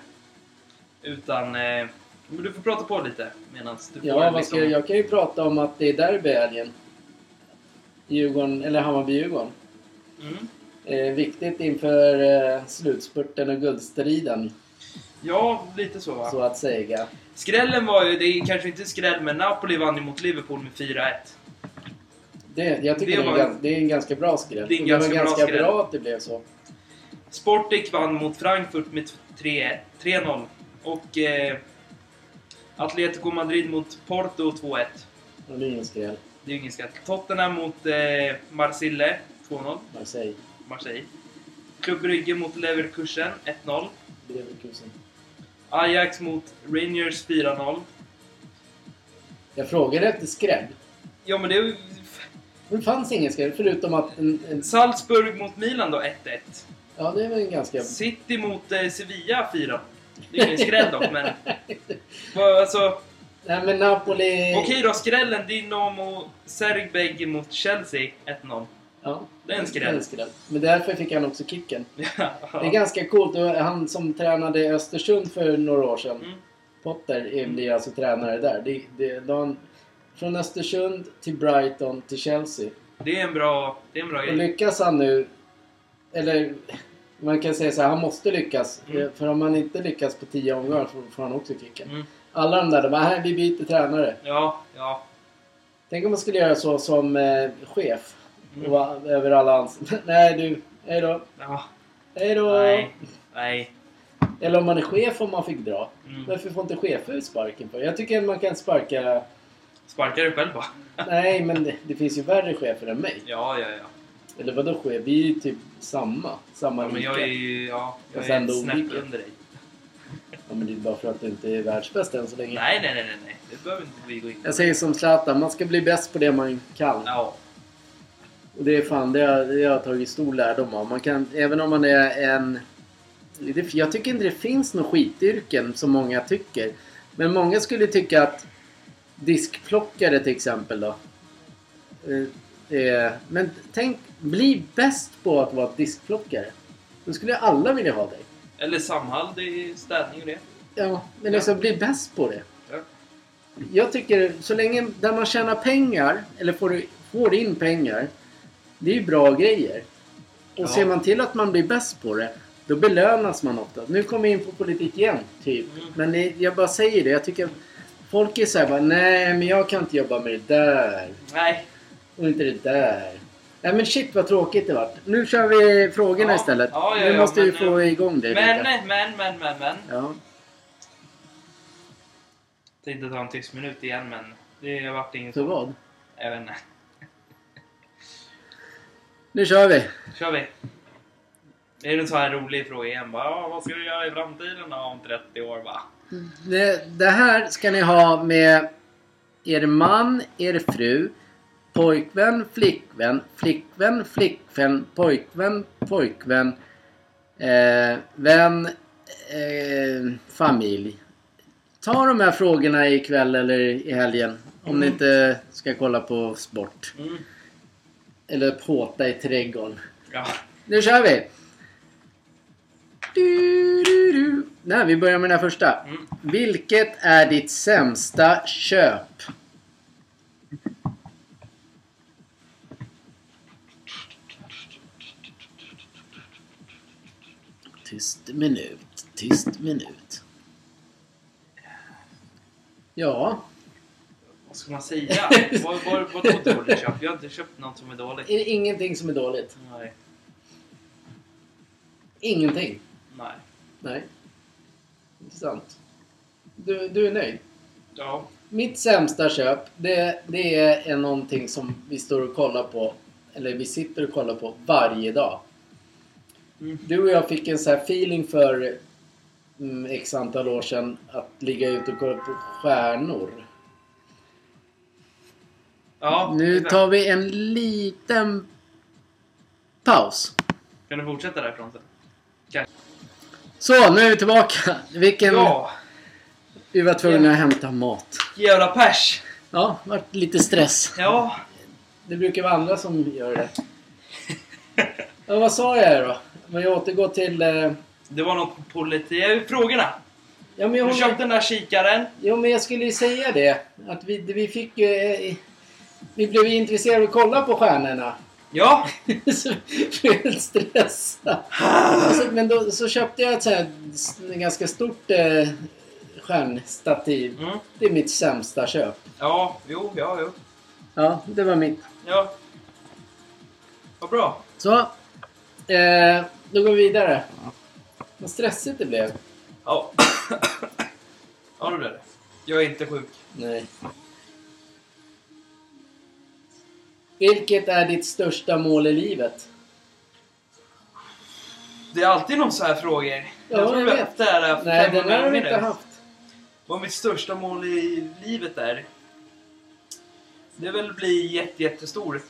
S1: Utan... Eh, men du får prata på lite medan du får
S2: Ja, ska, jag jag kan ju prata om att det är derby helgen. Djurgården, eller Hammarby-Djurgården.
S1: Mm.
S2: Eh, viktigt inför eh, slutspurten och guldstriden,
S1: Ja, lite så va.
S2: så att säga.
S1: Skrällen var ju, det är kanske inte skräll, men Napoli vann ju mot Liverpool med 4-1.
S2: Det, jag tycker
S1: Det
S2: det, är, gans- det är en ganska bra skräll.
S1: Det är en
S2: Och var
S1: ganska bra
S2: bra att det blev så.
S1: Sporting vann mot Frankfurt med 3 3-0. Och eh, Atletico Madrid mot Porto 2-1.
S2: Och det är ingen skräll.
S1: Det är ingen skräll. Tottenham mot eh, Marseille 2-0.
S2: Marseille.
S1: Marseille. Club Brygge mot Leverkusen 1-0.
S2: Leverkusen.
S1: Ajax mot Rangers 4-0.
S2: Jag frågade efter skräll.
S1: Ja men det
S2: det fanns ingen skräll förutom att en, en,
S1: Salzburg mot Milan då 1-1.
S2: Ja, det är väl en ganska...
S1: City mot eh, Sevilla 4 Det är ingen skräll dock men... <laughs> Alltså,
S2: Nej men Napoli...
S1: okej då, skrällen Dynamo Sergbeg mot Chelsea 1-0.
S2: Ja, en skräll. Men därför fick han också kicken. <laughs>
S1: Ja.
S2: Det är ganska coolt. Och Han som tränade i Östersund för några år sedan,
S1: Mm.
S2: Potter, är- blir alltså tränare där. Det, det, han, från Östersund till Brighton till Chelsea.
S1: Det är en bra, det är en bra
S2: Och
S1: grej.
S2: lyckas han nu... Eller man kan säga så här, han måste lyckas.
S1: Mm.
S2: För om han inte lyckas på tio omgångar får, får han också kicken.
S1: Mm.
S2: Alla de där, de bara, "Nej, vi byter tränare.
S1: Ja, ja.
S2: Tänk om man skulle göra så som eh, chef.
S1: Mm.
S2: Vara över alla anställda. <laughs> Nej du, hej då.
S1: ja.
S2: Hej då.
S1: Nej. Nej.
S2: Eller om man är chef om man fick dra.
S1: Mm.
S2: Varför får inte chefer sparken för? Jag tycker att man kan sparka...
S1: Sparkar du själv bara? <laughs>
S2: Nej, men det, det finns ju värre chefer än mig.
S1: Ja, ja, ja.
S2: Eller vadå chef? Vi är ju typ samma. Samma
S1: ja men jag är ju, ja, jag är ett snäpp under dig.
S2: Ja, men det är bara för att du inte är världsbäst än så länge.
S1: Nej, nej, nej, nej, nej. Det behöver inte vi gå in på.
S2: Jag säger som Zlatan, man ska bli bäst på det man kan.
S1: Ja.
S2: Och det är fan, det har, det har jag tagit stor lärdom av. Man kan, även om man är en... Det, jag tycker inte det finns några skityrken som många tycker. Men många skulle tycka att diskplockare till exempel då. eh, men tänk, bli bäst på att vara diskplockare. Då skulle alla vilja ha dig.
S1: Eller Samhall, det är städning och det.
S2: Ja, men alltså bli bäst på det.
S1: Ja.
S2: Jag tycker så länge där man tjänar pengar eller får, får in pengar. Det är ju bra grejer. Och
S1: Ja.
S2: ser man till att man blir bäst på det. Då belönas man ofta. Nu kommer jag in på politik igen. Typ.
S1: Mm.
S2: Men det, jag bara säger det. Jag tycker folk är såhär bara nej men jag kan inte jobba med det där.
S1: Nej.
S2: Och inte det där. Nej men shit vad tråkigt det vart. Nu kör vi frågorna
S1: Ja.
S2: istället.
S1: Ja, ja,
S2: nu måste vi
S1: men,
S2: få
S1: eh,
S2: igång det
S1: Men,
S2: lite.
S1: men, men, men, men.
S2: Ja.
S1: Tänkte ta en tyst minut igen men det har varit ingen
S2: För
S1: så.
S2: vad?
S1: Jag vet inte.
S2: Nu kör vi.
S1: kör vi. Det är en sån här rolig fråga igen. Bara, ja, vad ska du göra i framtiden då, om 30 år? Va?
S2: Det, det här ska ni ha med er man, er fru, pojkvän, flickvän, flickvän, flickvän, pojkvän, pojkvän, eh, vän, eh, familj. Ta de här frågorna ikväll eller i helgen om ni
S1: Mm.
S2: inte ska kolla på sport.
S1: Mm.
S2: Eller påta i trädgården.
S1: Ja.
S2: Nu kör vi! Du, du, du. Nej, vi börjar med den här första.
S1: Mm.
S2: Vilket är ditt sämsta köp? Tyst minut, tyst minut. Ja,
S1: ska man säga? <laughs> vad, vad, vad då dåligt köp? Jag har inte köpt något som är dåligt.
S2: är det ingenting som är dåligt?
S1: Nej.
S2: Ingenting?
S1: Nej.
S2: Nej. Intressant. Du, du är nöjd?
S1: Ja.
S2: Mitt sämsta köp, det, det är någonting som vi står och kollar på, eller vi sitter och kollar på varje dag.
S1: Mm.
S2: Du och jag fick en sån här feeling för mm, x antal år sedan att ligga ute och kolla på stjärnor.
S1: Ja,
S2: Nu tar vi en liten paus.
S1: Kan du fortsätta därifrån sen? Kanske.
S2: Så, nu är vi tillbaka. Vilken...
S1: Ja.
S2: Vi var tvungna att hämta mat.
S1: Jävla pers!
S2: Ja, vart lite stress.
S1: Ja.
S2: Det brukar vara andra som gör det. Ja, vad sa jag då? Men jag återgår till... Eh,
S1: Det var något på politik... Frågorna!
S2: ja, men jag,
S1: Du köpte den där kikaren.
S2: jo, men jag skulle ju säga det. Att vi, vi fick ju... Eh, vi blev intresserade av att kolla på stjärnorna.
S1: Ja. <laughs>
S2: så jag blev helt stressad. Men då, så köpte jag ett så här, ganska stort eh, stjärnstativ.
S1: Mm.
S2: Det är mitt sämsta köp.
S1: Ja, jo, ja, jo.
S2: Ja, det var mitt.
S1: Ja. Vad bra.
S2: Så. Eh, då går vi vidare. Vad stressigt det blev.
S1: Ja. <coughs> ja, det blev det. Jag är inte sjuk.
S2: Nej. Vilket är ditt största mål i livet?
S1: Det är alltid någon så här frågor.
S2: Ja,
S1: jag tror
S2: jag vet.
S1: det här
S2: Nej,
S1: 500
S2: den har du inte haft.
S1: Vad mitt största mål i livet är? Det är väl att bli jätte, jättestor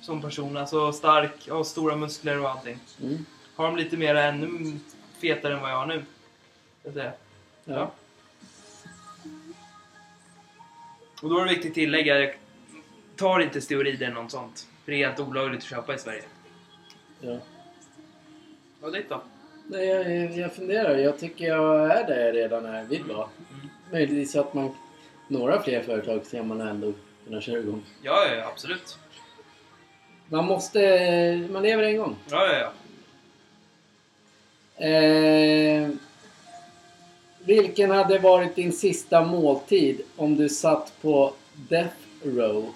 S1: som person. Alltså stark, ha stora muskler och allting.
S2: Mm.
S1: Har de lite mer ännu fetare än vad jag har nu. Att säga.
S2: Ja.
S1: Och då är det viktigt att tillägga, tar inte steroider eller något sånt. För det är helt olagligt att köpa i Sverige.
S2: ja.
S1: Vad ditt då?
S2: Nej, jag, jag funderar. Jag tycker jag är där jag redan är, vill vara.
S1: Mm.
S2: Möjligtvis att man... Några fler företag ser man ändå kunna köra igång.
S1: Ja, ja, ja, absolut.
S2: Man måste... Man lever en gång.
S1: Ja, ja, ja.
S2: Eh, vilken hade varit din sista måltid om du satt på death row?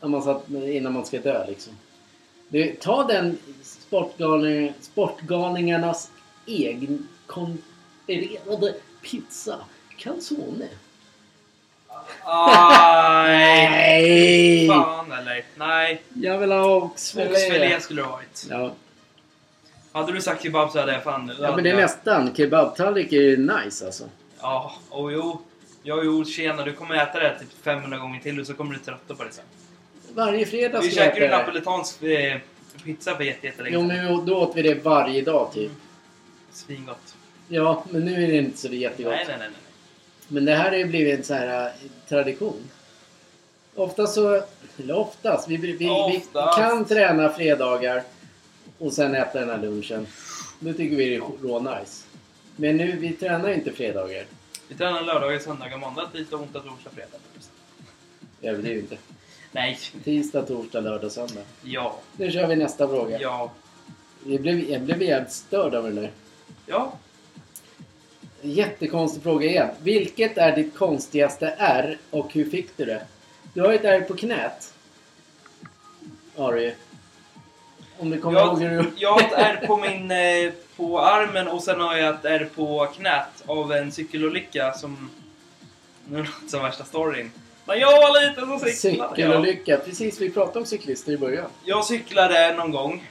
S2: Om man satt, innan man ska dö liksom. Du, ta den sportgalning, sportgalningarnas egen konfererade pizza. Calzone. Nej!
S1: Fan eller? Nej.
S2: Jag vill ha oxfilé.
S1: Oxfilé skulle det ha varit.
S2: Ja.
S1: Hade du sagt kebab så hade jag fan...
S2: ja, men det är nästan. Kebabtallrik är ju nice alltså.
S1: Ja, och jo. Ja, jo, tjena. Du kommer äta det här typ 500 gånger till och så kommer du trötta på det sen.
S2: Varje fredag
S1: Vi
S2: jag
S1: käkade ju napolitansk eh, pizza för jätte- jättelänge
S2: Jo, men då åt vi det varje dag typ.
S1: Svingott.
S2: Ja, men nu är det inte så jättegott.
S1: Nej, nej, nej, nej.
S2: Men det här har ju blivit en så här äh, tradition. Oftast så, eller oftast, vi, vi, vi
S1: Oftast.
S2: kan träna fredagar och sen äta den här lunchen. Då tycker vi det är rå nice. Men nu, vi tränar ju inte fredagar.
S1: Vi tränar lördagar, söndagar, måndag, tisdag, onsdag, torsdag, fredag.
S2: Överdriv inte.
S1: Nej.
S2: Tisdag, torsdag, lördag, söndag.
S1: Ja.
S2: Nu kör vi nästa fråga.
S1: Ja.
S2: Jag blev, jag blev jävligt störd av den där.
S1: Ja.
S2: Jättekonstig fråga igen. Vilket är ditt konstigaste R och hur fick du det? Du har ju ett R på knät. Har du ju. Om du kommer ihåg hur
S1: Jag,
S2: du...
S1: jag har ett ärr på min... Eh, på armen och sen har jag ett ärr på knät av en cykelolycka som... Nu låter det som värsta storyn. När jag var liten så cyklade.
S2: Cykelolycka. Precis, vi pratade om cyklister i början.
S1: Jag cyklade någon gång.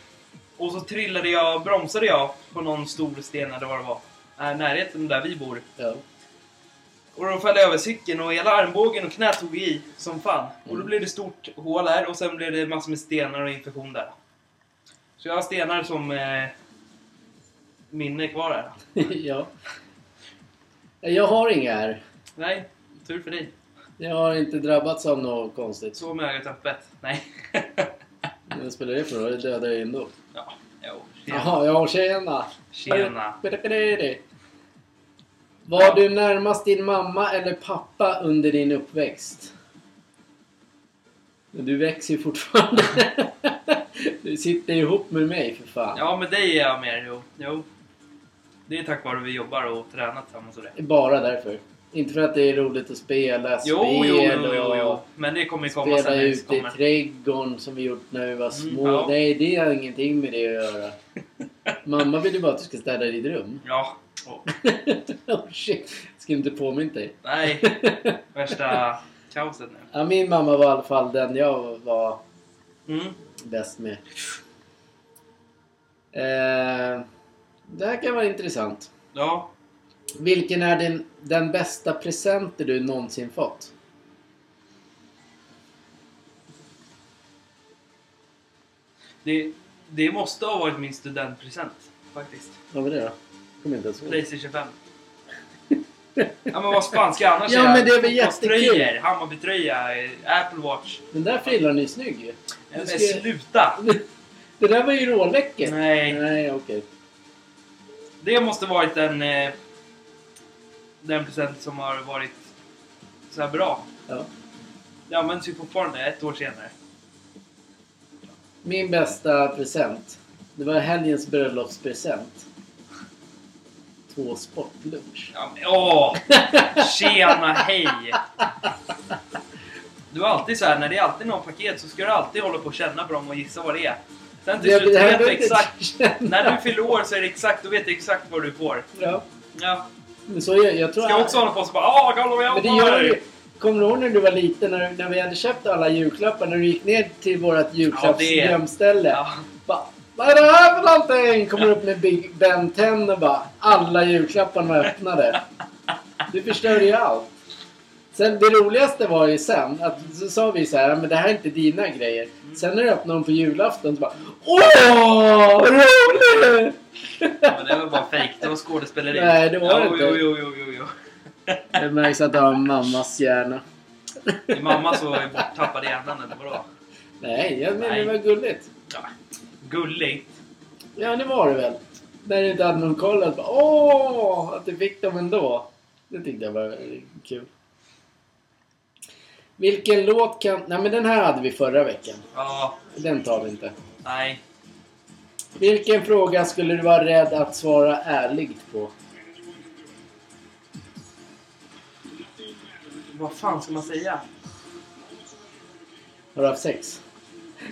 S1: Och så trillade jag, bromsade jag på någon stor sten eller vad det var. Äh, närheten där vi bor.
S2: Ja.
S1: Och då föll jag över cykeln och hela armbågen och knät tog i som fan. Och då blev det stort hål här och sen blev det massor med stenar och infektion där. Så jag har stenar som eh, minne kvar här. <laughs>
S2: ja. Jag har inga R.
S1: Nej, tur för dig.
S2: Jag har inte drabbats av något konstigt.
S1: Så med ögat öppet. Nej. <laughs>
S2: Men vad spelar det för roll? Det dödar jag ändå.
S1: ja, jo. Tjena.
S2: Jaha, ja tjena.
S1: Tjena.
S2: Var du närmast din mamma eller pappa under din uppväxt? Du växer ju fortfarande. <laughs> Du sitter ihop med mig för fan.
S1: Ja, med dig är jag mer. Jo. jo. Det är tack vare att vi jobbar och tränar tillsammans och det.
S2: Bara därför. Inte för att det är roligt att spela
S1: Jo,
S2: spel
S1: jo, jo, jo, jo. Men det kommer ju komma
S2: spela
S1: sen
S2: ute i
S1: kommer.
S2: trädgården som vi gjort när vi var små.
S1: ja.
S2: Nej, det har ingenting med det att göra. <laughs> Mamma vill ju bara att du ska städa ditt rum.
S1: Ja. Oh. <laughs>
S2: oh shit. Ska inte påminna dig.
S1: Nej, <laughs> värsta kaoset nu.
S2: Ja, min mamma var i alla fall den jag var
S1: Mm.
S2: bäst med. Eh, det här kan vara intressant.
S1: Ja.
S2: Vilken är din, den bästa presenten du någonsin fått?
S1: Det, det måste ha varit min studentpresent. Faktiskt.
S2: Vad var det då? Kommer inte ens ihåg.
S1: Playstation 5. Ja men vad fan ska jag annars <laughs>
S2: Ja, men det är väl jättekul.
S1: Hammarbytröja, Apple Watch.
S2: Den där frillan är snygg ju.
S1: Men
S2: ska-
S1: sluta! <laughs>
S2: Det där var ju råläckert.
S1: Nej.
S2: Nej, okej.
S1: Det måste varit den, eh, den present som har varit så här bra.
S2: Ja.
S1: Det används ju fortfarande ett år senare.
S2: Min bästa present. Det var helgens bröllopspresent. Två sportlunch.
S1: Ja, men, åh! Tjena, hej! Du är alltid så här, när det är alltid någon paket så ska du alltid hålla på och känna på dem och gissa vad det är. Sen till slut vet du exakt. När du fyller år så är det exakt, då vet du exakt vad du får.
S2: Ja.
S1: Ja.
S2: Men så jag, jag tror
S1: Ska jag också hålla på och bara Åh, kolla vad jag
S2: Men det gör. Kommer du ihåg när du var liten när, när vi hade köpt alla julklappar? När du gick ner till vårt julklappsgömställe.
S1: Ja.
S2: Vad är det här för någonting? Kommer upp med Big Ben 10 och bara alla julklapparna var öppnade. Du förstörde ju allt. Sen det roligaste var ju sen att så sa vi så här, men det här är inte dina grejer. Sen när du öppnade dem på julafton så bara Åh, vad roligt!
S1: Men det var bara fejk, det var skådespeleri.
S2: Nej, det var det inte.
S1: Jo, jo, jo, jo, jo.
S2: Det märks att du har mammas hjärna.
S1: Din mamma så är i hjärnan eller vadå?
S2: Nej, jag menar
S1: Nej.
S2: det var gulligt.
S1: Ja. Gulligt.
S2: Ja, det var det väl. När du inte hade någon koll. Att bara, Åh, att du fick dem ändå. Det tyckte jag var kul. Vilken låt kan... Nej, men den här hade vi förra veckan.
S1: Ja,
S2: Den tar vi inte.
S1: nej.
S2: Vilken fråga skulle du vara rädd att svara ärligt på?
S1: Vad fan ska man säga?
S2: Har du haft sex?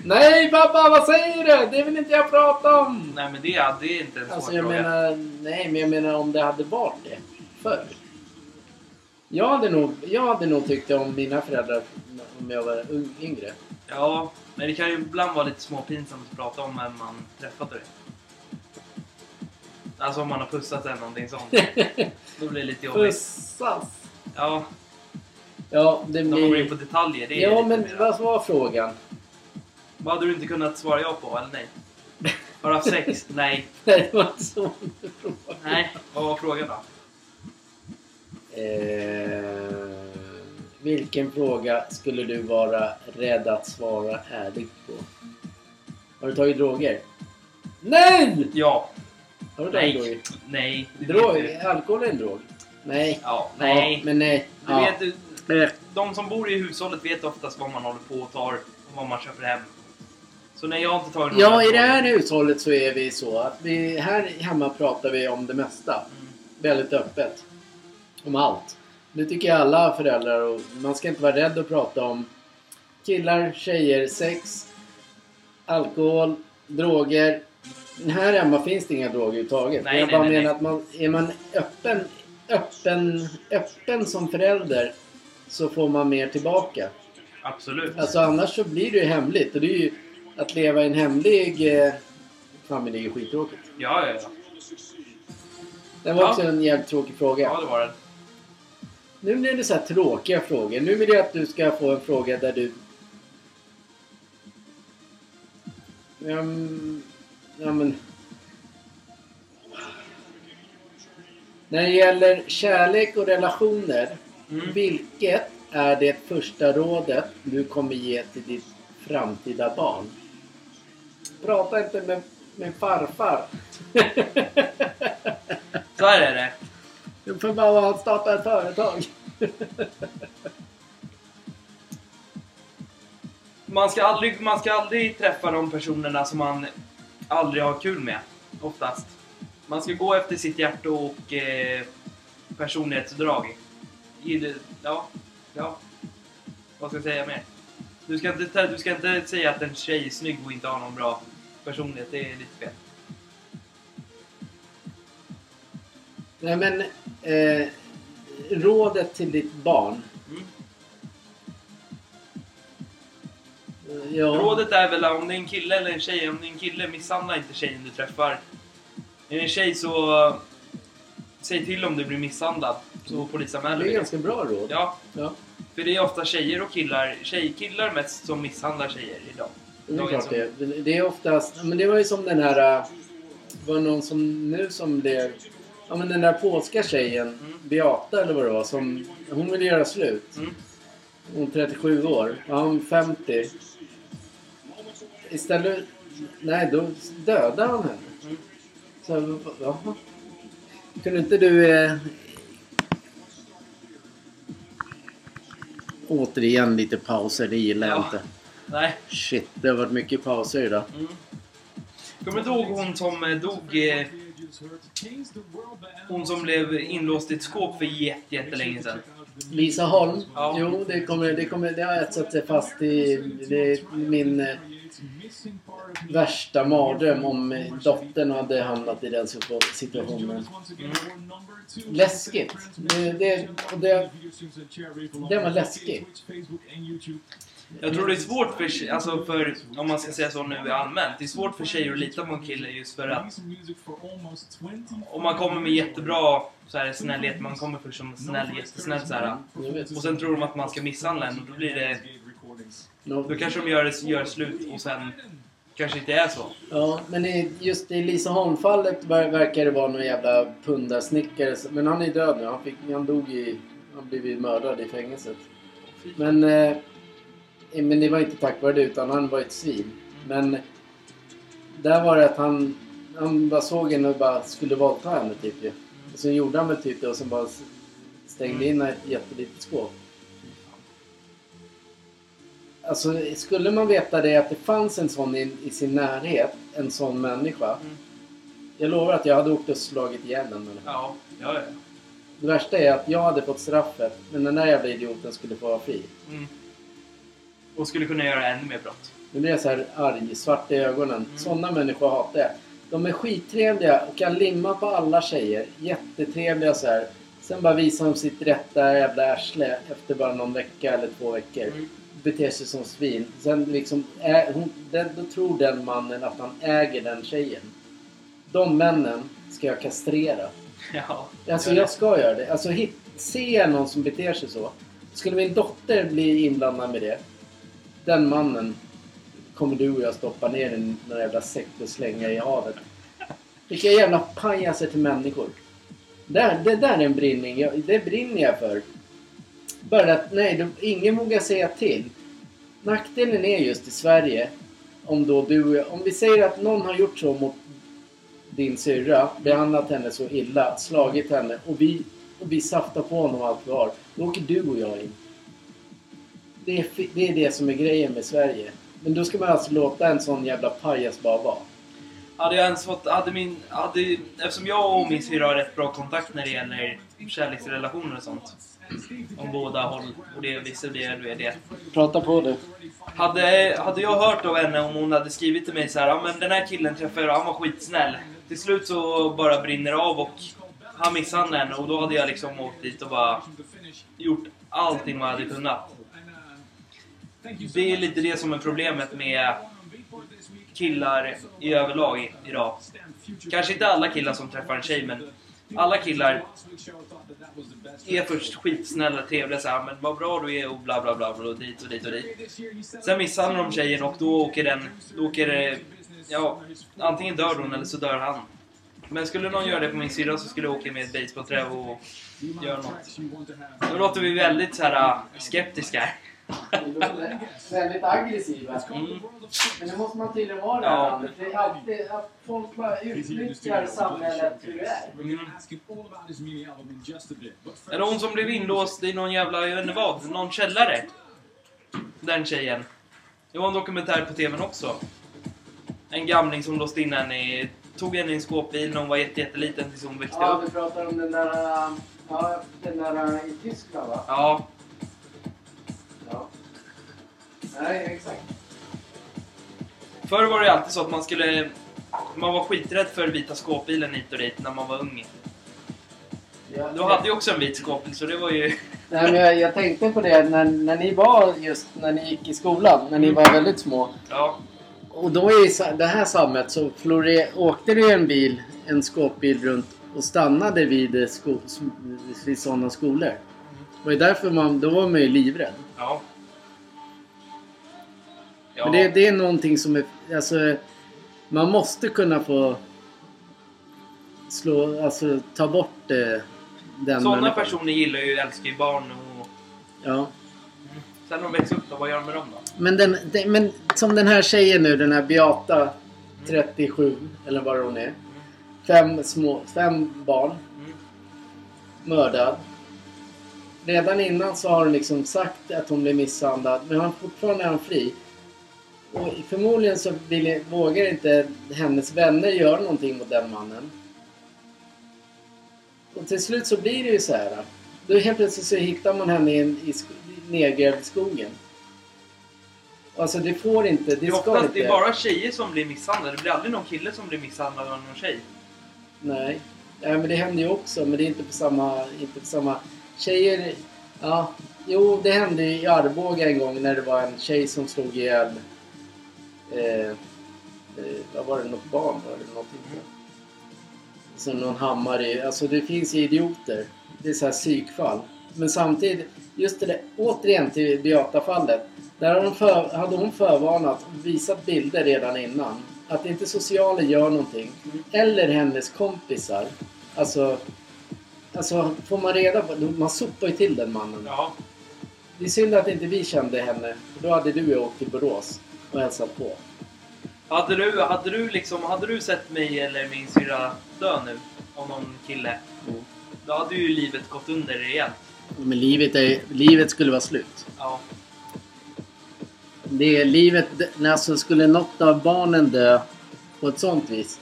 S2: Nej pappa, vad säger du? Det vill inte jag prata om!
S1: Nej men det, är- det är inte en svår
S2: Alltså jag
S1: fråga.
S2: menar, nej men jag menar om det hade varit det förr. Jag hade nog, jag hade nog tyckt om mina föräldrar om jag var yngre.
S1: Ja, men det kan ju ibland vara lite småpinsamt att prata om när man träffat det. Alltså om man har pussat eller någonting sånt. <laughs> Då blir det lite jobbigt.
S2: Pussas!
S1: Ja,
S2: Ja, det
S1: när man går in
S2: blir...
S1: på detaljer. Det är
S2: Ja, men vad var frågan?
S1: Vad hade du inte kunnat svara ja på, eller nej? Har du haft sex? <laughs> nej.
S2: Nej, det var inte så.
S1: Nej. Vad var frågan då?
S2: Eh, vilken fråga skulle du vara rädd att svara ärligt på? Har du tagit droger? Nej!
S1: Ja.
S2: Har du tagit
S1: Nej.
S2: droger?
S1: Nej.
S2: Drog, alkohol är en drog? Nej.
S1: Ja. Nej.
S2: Ja, men nej.
S1: Du
S2: Ja.
S1: vet, du,
S2: Eh,
S1: de som bor i hushållet vet oftast vad man håller på och tar och vad man köper hem. Så nej, jag har inte tagit några
S2: Ja, i det här hushållet så är vi så att vi, här hemma pratar vi om det mesta.
S1: Mm.
S2: Väldigt öppet. Om allt. Det tycker jag alla föräldrar och man ska inte vara rädd att prata om killar, tjejer, sex, alkohol, droger. Här hemma finns det inga droger överhuvudtaget.
S1: Nej,
S2: jag bara
S1: nej,
S2: menar
S1: nej.
S2: att man, är man öppen, öppen, öppen som förälder så får man mer tillbaka.
S1: Absolut.
S2: Alltså annars så blir det ju hemligt. Och det är ju att leva i en hemlig eh, familj är ju skittråkigt.
S1: Ja, ja, ja.
S2: Det var
S1: Ja.
S2: också en jävligt tråkig fråga.
S1: Ja, det var det.
S2: Nu blir det så här tråkiga frågor. Nu vill jag att du ska få en fråga där du... Um, ja men... När det gäller kärlek och relationer.
S1: Mm.
S2: Vilket är det första rådet du kommer ge till ditt framtida barn? Prata inte med, med farfar. <laughs>
S1: Så är det.
S2: Jag får bara starta ett företag.
S1: Man ska, aldrig, man ska aldrig träffa de personerna som man aldrig har kul med. Oftast. Man ska gå efter sitt hjärta och eh, personlighetsdrag. Ja, ja. Vad ska jag säga mer? Du ska, inte, du ska inte säga att en tjej är snygg och inte har någon bra personlighet. Det är lite fel.
S2: Nej men... Eh, rådet till ditt barn.
S1: Mm.
S2: Eh, Ja.
S1: Rådet är väl om det är en kille eller en tjej. Om det är en kille, misshandla inte tjejen du träffar. Är det en tjej så... eh, Säg till om du blir misshandlad. Så polisanmäler
S2: Det
S1: vi
S2: är
S1: det.
S2: ganska bra råd.
S1: Ja,
S2: Ja.
S1: för det är ofta tjejer och killar, tjejkillar mest som misshandlar tjejer idag.
S2: Det är klart det. Det är oftast... Men det var ju som den här... äh, Det var någon som nu som blev... Ja men den där polska tjejen,
S1: Mm.
S2: Beata eller vad det var, som... Hon ville göra slut.
S1: Mm.
S2: Hon är 37 år. Ja, hon är 50. Istället... Nej, då dödade han henne.
S1: Mm.
S2: Så, jaha. Kunde inte du... Eh... Återigen lite pauser, det gillar jag
S1: Ja.
S2: inte.
S1: Nej.
S2: Shit, det har varit mycket pauser idag.
S1: Mm. Kommer du ihåg hon som eh, dog? Eh, hon som blev inlåst i ett skåp för jätte- jättelänge sedan.
S2: Lisa Holm?
S1: Ja.
S2: Jo, det, kommer, det, kommer, det har etsat sig fast i det min eh, värsta mardröm om eh, dottern hade hamnat i den situ- situationen. Läskigt. Det, det, det, det var läskigt.
S1: Jag tror det är svårt för, alltså för, om man ska säga så nu allmänt, det är svårt för tjejer att lita på en kille just för att om man kommer med jättebra så här, snällhet, man kommer först som snäll, jättesnäll så här, och sen tror de att man ska misshandla en och då blir det, då kanske de gör, gör slut och sen kanske inte är så.
S2: Ja, men i, just i Lisa Holm-fallet ver- verkar det vara någon jävla pundarsnickare. Men han är död nu. Han, fick, han dog i... Han blev mördad i fängelset. Men, eh, men det var inte tack vare det utan han var ett svin. Men där var det att han, han bara såg henne och bara skulle våldta henne typ ju. Och sen gjorde han väl typ det och sen bara stängde in henne i ett jättelitet skåp. Alltså skulle man veta det att det fanns en sån i, i sin närhet, en sån människa.
S1: Mm.
S2: Jag lovar att jag hade åkt och slagit ihjäl den människan.
S1: Ja, ja, ja.
S2: Det värsta är att jag hade fått straffet men den där jävla idioten skulle få vara fri.
S1: Mm. Och skulle kunna göra ännu mer brott.
S2: Nu blir jag så här arg, svart i ögonen. Sådana människor hatar jag. De är skittrevliga och kan limma på alla tjejer. Jättetrevliga så här. Sen bara visar de sitt rätta jävla arsle efter bara någon vecka eller två veckor.
S1: Mm.
S2: Beter sig som svin. Sen liksom, är, hon, den, då tror den mannen att han äger den tjejen. De männen ska jag kastrera. <laughs>
S1: Ja.
S2: Alltså jag ska göra det. Alltså hit, ser jag någon som beter sig så. Skulle min dotter bli inblandad med det. Den mannen kommer du och jag stoppa ner i någon jävla säck och slänga i havet. Vilka jävla pajaser till människor. Där, det där är en brinning. Jag, det brinner jag för. Bara att nej, de, ingen vågar säga till. Nackdelen är just i Sverige. Om då du och jag, Om vi säger att någon har gjort så mot din syrra, behandlat henne så illa, slagit henne och vi, och vi saftar på honom allt vi har. Då åker du och jag in. Det är, det är det som är grejen med Sverige. Men då ska man alltså låta en sån jävla pajas bara vara.
S1: Hade jag ens fått... Hade min, hade, eftersom jag och min syrra har rätt bra kontakt när det gäller kärleksrelationer och sånt. Om båda håll. Och det visste det, du är det.
S2: Prata på du.
S1: Hade, hade jag hört av henne om hon hade skrivit till mig så här, ja men den här killen träffade jag, han var skitsnäll. Till slut så bara brinner det av och han misshandlade henne och då hade jag liksom åkt dit och bara gjort allting man hade kunnat. Det är lite det som är problemet med killar i överlag idag. Kanske inte alla killar som träffar en tjej men alla killar är först skitsnälla, trevliga så här, men vad bra du är och bla bla bla, bla och dit och dit och dit. Sen misshandlar de tjejen och då åker den, då åker det, ja, antingen dör hon eller så dör han. Men skulle någon göra det på min syrra så skulle jag åka med ett basebollträ och göra något. Då låter vi väldigt så här <laughs>
S2: Väldigt aggressiva.
S1: Mm.
S2: Men det måste man tydligen vara det
S1: Ja.
S2: Det är alltid att folk bara utnyttjar samhället hur det är.
S1: Mm. Eller hon som blev inlåst i någon jävla, jag vet inte vad, någon källare. Den tjejen. Det var en dokumentär på TVn också. En gamling som låste in henne i, tog henne i en skåpbil när hon var jätte, jätteliten tills hon växte
S2: Ja,
S1: upp.
S2: du pratar om den där, ja, den där i Tyskland va?
S1: Ja,
S2: Ja. Nej, exakt.
S1: förr var det alltid så att man skulle... Man var skiträdd för vita skåpbilen hit och dit när man var ung.
S2: Ja,
S1: Du hade ju också en vit skåpbil så det var ju...
S2: Nej, men jag, jag tänkte på det när, när ni var just när ni gick i skolan, när ni var väldigt små.
S1: Ja,
S2: Och då i det här samhället så flore, åkte det en bil, en skåpbil runt och stannade vid, sko, vid sådana skolor. Var ju därför man, då var man ju livrädd.
S1: ja.
S2: Men det, det är någonting som är, alltså, man måste kunna få slå, alltså ta bort eh, den
S1: Sådana
S2: människan.
S1: personer gillar ju, älskar ju barn och...
S2: Ja.
S1: Sen när de växer upp då, vad gör de med dem då?
S2: Men, den, den, men som den här tjejen nu, den här Beata, 37 eller vad hon är. Fem, små, fem barn,
S1: Mm.
S2: mördad. Redan innan så har hon liksom sagt att hon blev misshandlad, men han fortfarande är han fri. Och förmodligen så vill, vågar inte hennes vänner göra någonting mot den mannen. Och till slut så blir det ju så här. Då helt plötsligt så hittar man henne i, en, i nedgrävd skogen. Alltså det får inte,
S1: Det
S2: det ska
S1: oftast
S2: inte.
S1: det är bara tjejer som blir misshandlade. Det blir aldrig någon kille som blir misshandlad av någon tjej.
S2: Nej. Nej, men det händer ju också, men det är inte på samma... Inte på samma... Tjejer... Ja. Jo, det hände i Arboga en gång när det var en tjej som slog ihjäl... Eh, eh, var det? Något barn var det? Någonting. Som någon hammare. Alltså det finns ju idioter. Det är så här psykfall. Men samtidigt, just det där, återigen till Beata-fallet. Där hade hon, för, hade hon förvarnat och visat bilder redan innan. Att inte socialen gör någonting. Eller hennes kompisar. Alltså, alltså får man reda på Man sopar ju till den mannen.
S1: Ja.
S2: Det är synd att inte vi kände henne. För då hade du åkt till Borås och hälsat på.
S1: Hade du, hade du liksom, hade du sett mig eller min syrra dö nu? Av någon kille?
S2: Mm.
S1: Då hade ju livet gått under rejält.
S2: Men livet, är, livet skulle vara slut.
S1: Ja.
S2: Det är livet, alltså skulle något av barnen dö på ett sånt vis.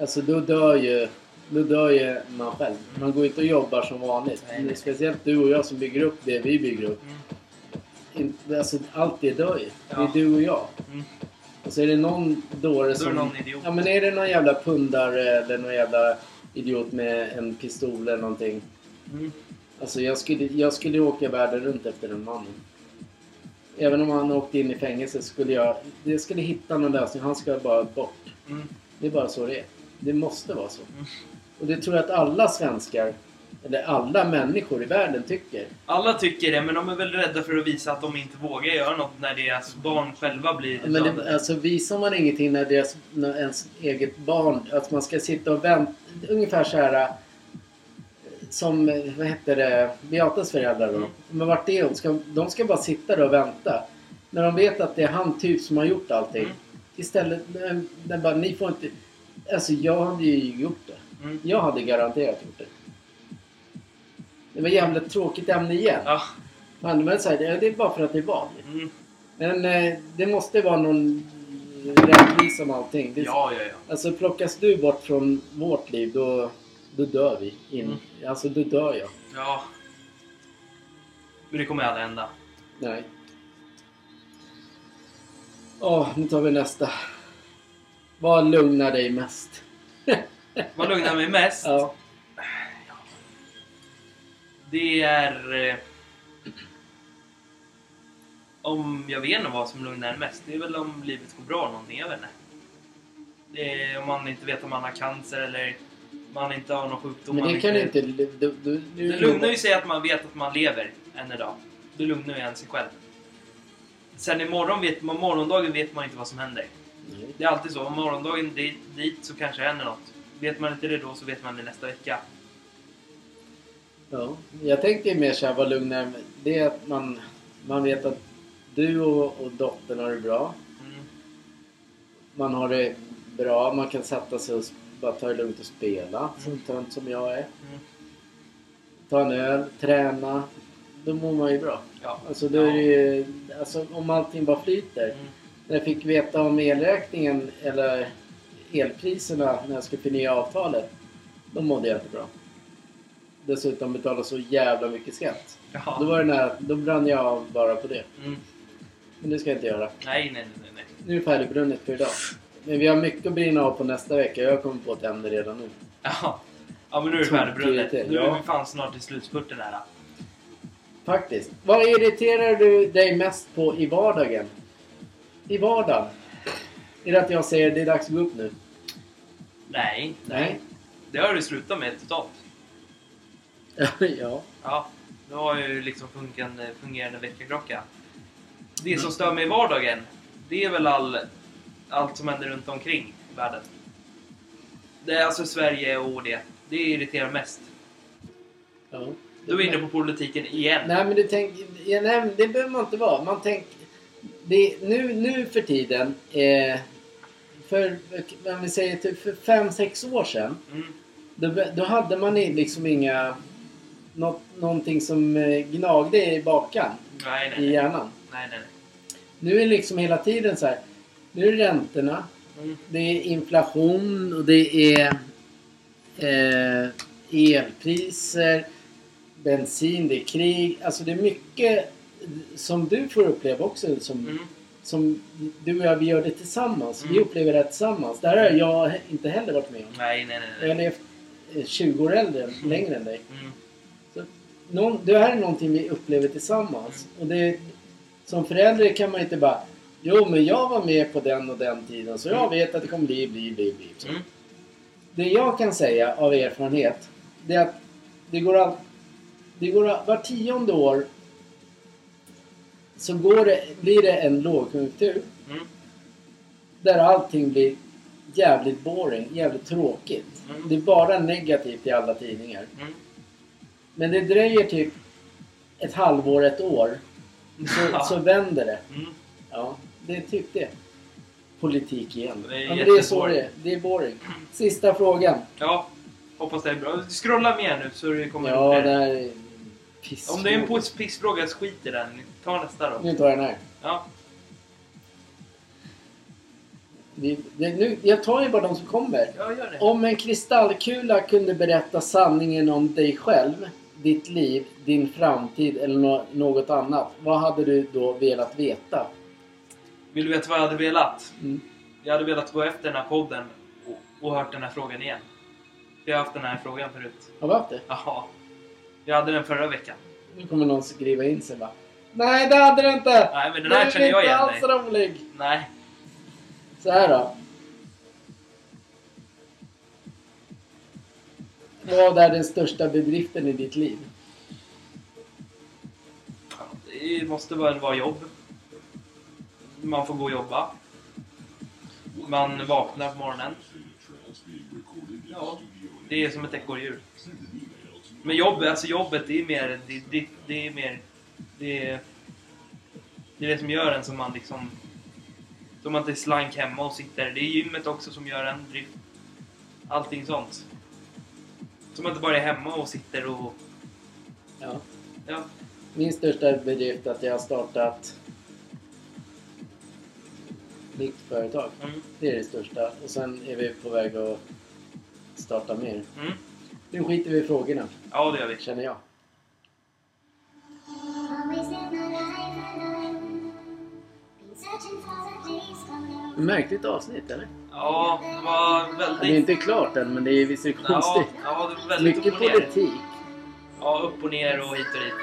S2: Alltså då dör ju, då dör ju man själv. Man går inte och jobbar som vanligt.
S1: Nej, nej.
S2: Speciellt du och jag som bygger upp det vi bygger upp.
S1: Mm.
S2: Alltså allt det dör ju. Det är
S1: Ja.
S2: du och jag.
S1: Mm.
S2: Och så är det någon dåre
S1: Då är
S2: som...
S1: det någon idiot.
S2: Ja men är det någon jävla pundare eller någon jävla idiot med en pistol eller någonting.
S1: Mm.
S2: Alltså jag skulle, jag skulle åka världen runt efter den mannen. Även om han åkte in i fängelse skulle jag... Jag skulle hitta någon lösning. Han ska bara bort.
S1: Mm.
S2: Det är bara så det är. Det måste vara så.
S1: Mm.
S2: Och det tror jag att alla svenskar eller alla människor i världen tycker.
S1: Alla tycker det, men de är väl rädda för att visa att de inte vågar göra något när deras barn själva blir
S2: Men det, alltså visar man ingenting när deras, när ens eget barn, att man ska sitta och vänta, ungefär så här som, vad heter det, Beatas föräldrar då.
S1: Mm.
S2: Men vart är hon? Ska, de ska bara sitta där och vänta. När de vet att det är han typ som har gjort allting.
S1: Mm.
S2: Istället, den bara, ni får inte... Alltså jag hade ju gjort det.
S1: Mm.
S2: Jag hade garanterat gjort det. Det var jävligt tråkigt ämne igen.
S1: Ja.
S2: Men, men så här, det det är bara för att det är val.
S1: Mm.
S2: Men eh, det måste vara någon rättvisa om allting. Det,
S1: ja, ja, ja.
S2: Alltså plockas du bort från vårt liv då, då dör vi. In.
S1: Mm.
S2: Alltså då dör jag.
S1: Ja. Men det kommer aldrig hända.
S2: Nej. Åh, nu tar vi nästa. Vad lugnar dig mest?
S1: Vad lugnar mig mest?
S2: Ja.
S1: Det är... Eh, om jag vet inte vad som lugnar mest. Det är väl om livet går bra någonting. Jag vet inte. Det är om man inte vet om man har cancer eller man inte har någon sjukdom.
S2: Men det kan inte... Du, du, du,
S1: Det lugnar ju sig att man vet att man lever än idag. Det lugnar ju en sig själv. Sen imorgon vet man, morgondagen vet man inte vad som händer.
S2: Nej.
S1: Det är alltid så. Om morgondagen dit, dit så kanske händer något. Vet man inte det då så vet man det nästa vecka.
S2: Ja, jag tänkte mer såhär, vad lugnar mig? Det är att man, man vet att du och, och dottern har det bra.
S1: Mm.
S2: Man har det bra, man kan sätta sig och bara ta det lugnt och spela. Så
S1: Mm.
S2: tönt som jag är.
S1: Mm.
S2: Ta en öl, träna. Då mår man ju bra.
S1: Ja.
S2: Alltså, då är ju, alltså om allting bara flyter.
S1: Mm.
S2: När jag fick veta om elräkningen eller elpriserna när jag skulle förnya avtalet. Då mådde jag inte bra. Dessutom betala så jävla mycket skatt.
S1: Jaha.
S2: Då, var det när, då brann jag av bara på det.
S1: Mm.
S2: Men det ska jag inte göra.
S1: Nej, nej, nej, nej.
S2: Nu är det färdigbrunnet för idag. Men vi har mycket att brinna av på nästa vecka. Jag har kommit på ett ämne redan nu.
S1: Ja. ja, men nu är det färdigbrunnet. Nu är vi fan snart i slutspurten här.
S2: Faktiskt. Vad irriterar du dig mest på i vardagen? I vardagen? Är det att jag säger det är dags att gå upp nu?
S1: Nej,
S2: Nej.
S1: Det har du slutat med totalt. <laughs>
S2: ja.
S1: Ja, nu har ju liksom fungerande, fungerande väckarklocka. Det som stör mig i vardagen, det är väl all, allt som händer runt omkring i världen. Det är alltså Sverige och det. Det irriterar mest.
S2: ja.
S1: Du är inne på politiken igen.
S2: Nej men du tänker... Ja, nej, men det behöver man inte vara. Man tänker... Det, nu, nu för tiden... Eh, för, om vi säger typ för år sedan.
S1: Mm.
S2: Då, då hade man liksom inga... Något, någonting som eh, gnagde i bakan.
S1: Nej, nej,
S2: I
S1: nej.
S2: hjärnan.
S1: nej, nej,
S2: Nu är det liksom hela tiden så här. Nu är det räntorna.
S1: nej. Mm.
S2: Det är inflation och det är eh, elpriser, bensin, det är krig. Alltså det är mycket som du får uppleva också. Som,
S1: Mm.
S2: som du och jag, vi gör det tillsammans. Vi
S1: Mm.
S2: upplever det tillsammans. Det här har jag inte heller varit med om.
S1: Nej, nej, nej.
S2: Jag har
S1: nej.
S2: levt eh, 20 år äldre, längre än dig.
S1: Mm.
S2: Någon, det här är någonting vi upplever tillsammans. Och det, som förälder kan man inte bara Jo, men jag var med på den och den tiden så jag
S1: Mm.
S2: vet att det kommer bli, bli, bli, bli. Så.
S1: Mm.
S2: Det jag kan säga av erfarenhet det är att det går, all, det går all, var tionde år så går det, blir det en lågkonjunktur
S1: Mm.
S2: där allting blir jävligt boring, jävligt tråkigt.
S1: Mm.
S2: Det är bara negativt i alla tidningar.
S1: Mm.
S2: Men det dröjer typ ett halvår, ett år. Så, <laughs> så vänder det.
S1: Mm.
S2: Ja, det är typ det. Politik igen.
S1: Det är
S2: ja, men det är så det är. Det är boring. Sista frågan.
S1: Ja, hoppas det är bra. Scrolla med nu så det kommer
S2: Ja, det
S1: här.
S2: är piss.
S1: Om det är en pissfråga, skit i den. Ta nästa då.
S2: Nu tar jag den här.
S1: Ja.
S2: Vi, det, nu, jag tar ju bara de som kommer.
S1: Ja, gör det.
S2: Om en kristallkula kunde berätta sanningen om dig själv, ditt liv, din framtid eller nå- något annat. Vad hade du då velat veta?
S1: Vill du veta vad jag hade velat?
S2: Mm.
S1: Jag hade velat gå efter den här podden och, och hört den här frågan igen. Jag har haft den här frågan förut.
S2: Har vi haft det?
S1: Jaha. Jag hade den förra veckan.
S2: Nu kommer någon skriva in sig bara. Nej, det hade du inte!
S1: Nej, men den här känner jag igen
S2: Den är inte alls rolig!
S1: Nej.
S2: Så här då. Vad är den största bedriften i ditt liv?
S1: Det måste väl vara jobb. Man får gå och jobba. Man vaknar på morgonen. Ja, det är som ett ekorrhjul. Men jobb, alltså jobbet, det är mer... Det, det, det är mer... Det är, det är det som gör en som man liksom... Som man inte är slank hemma och sitter. Det är gymmet också som gör en drift. Allting sånt. Som man inte bara är hemma och sitter och...
S2: Ja.
S1: Ja,
S2: Min största bedrift är att jag har startat mitt företag.
S1: mm,
S2: Det är det största. Och sen är vi på väg att starta mer.
S1: mm.
S2: Nu skiter vi i frågorna,
S1: Ja, det gör vi.
S2: känner jag. Märkligt avsnitt, eller?
S1: Ja, det var
S2: Det är
S1: väldigt...
S2: inte klart än, men det är visst är
S1: Ja,
S2: konstigt.
S1: ja, väldigt
S2: Mycket politik.
S1: Ja, upp och ner och hit och dit.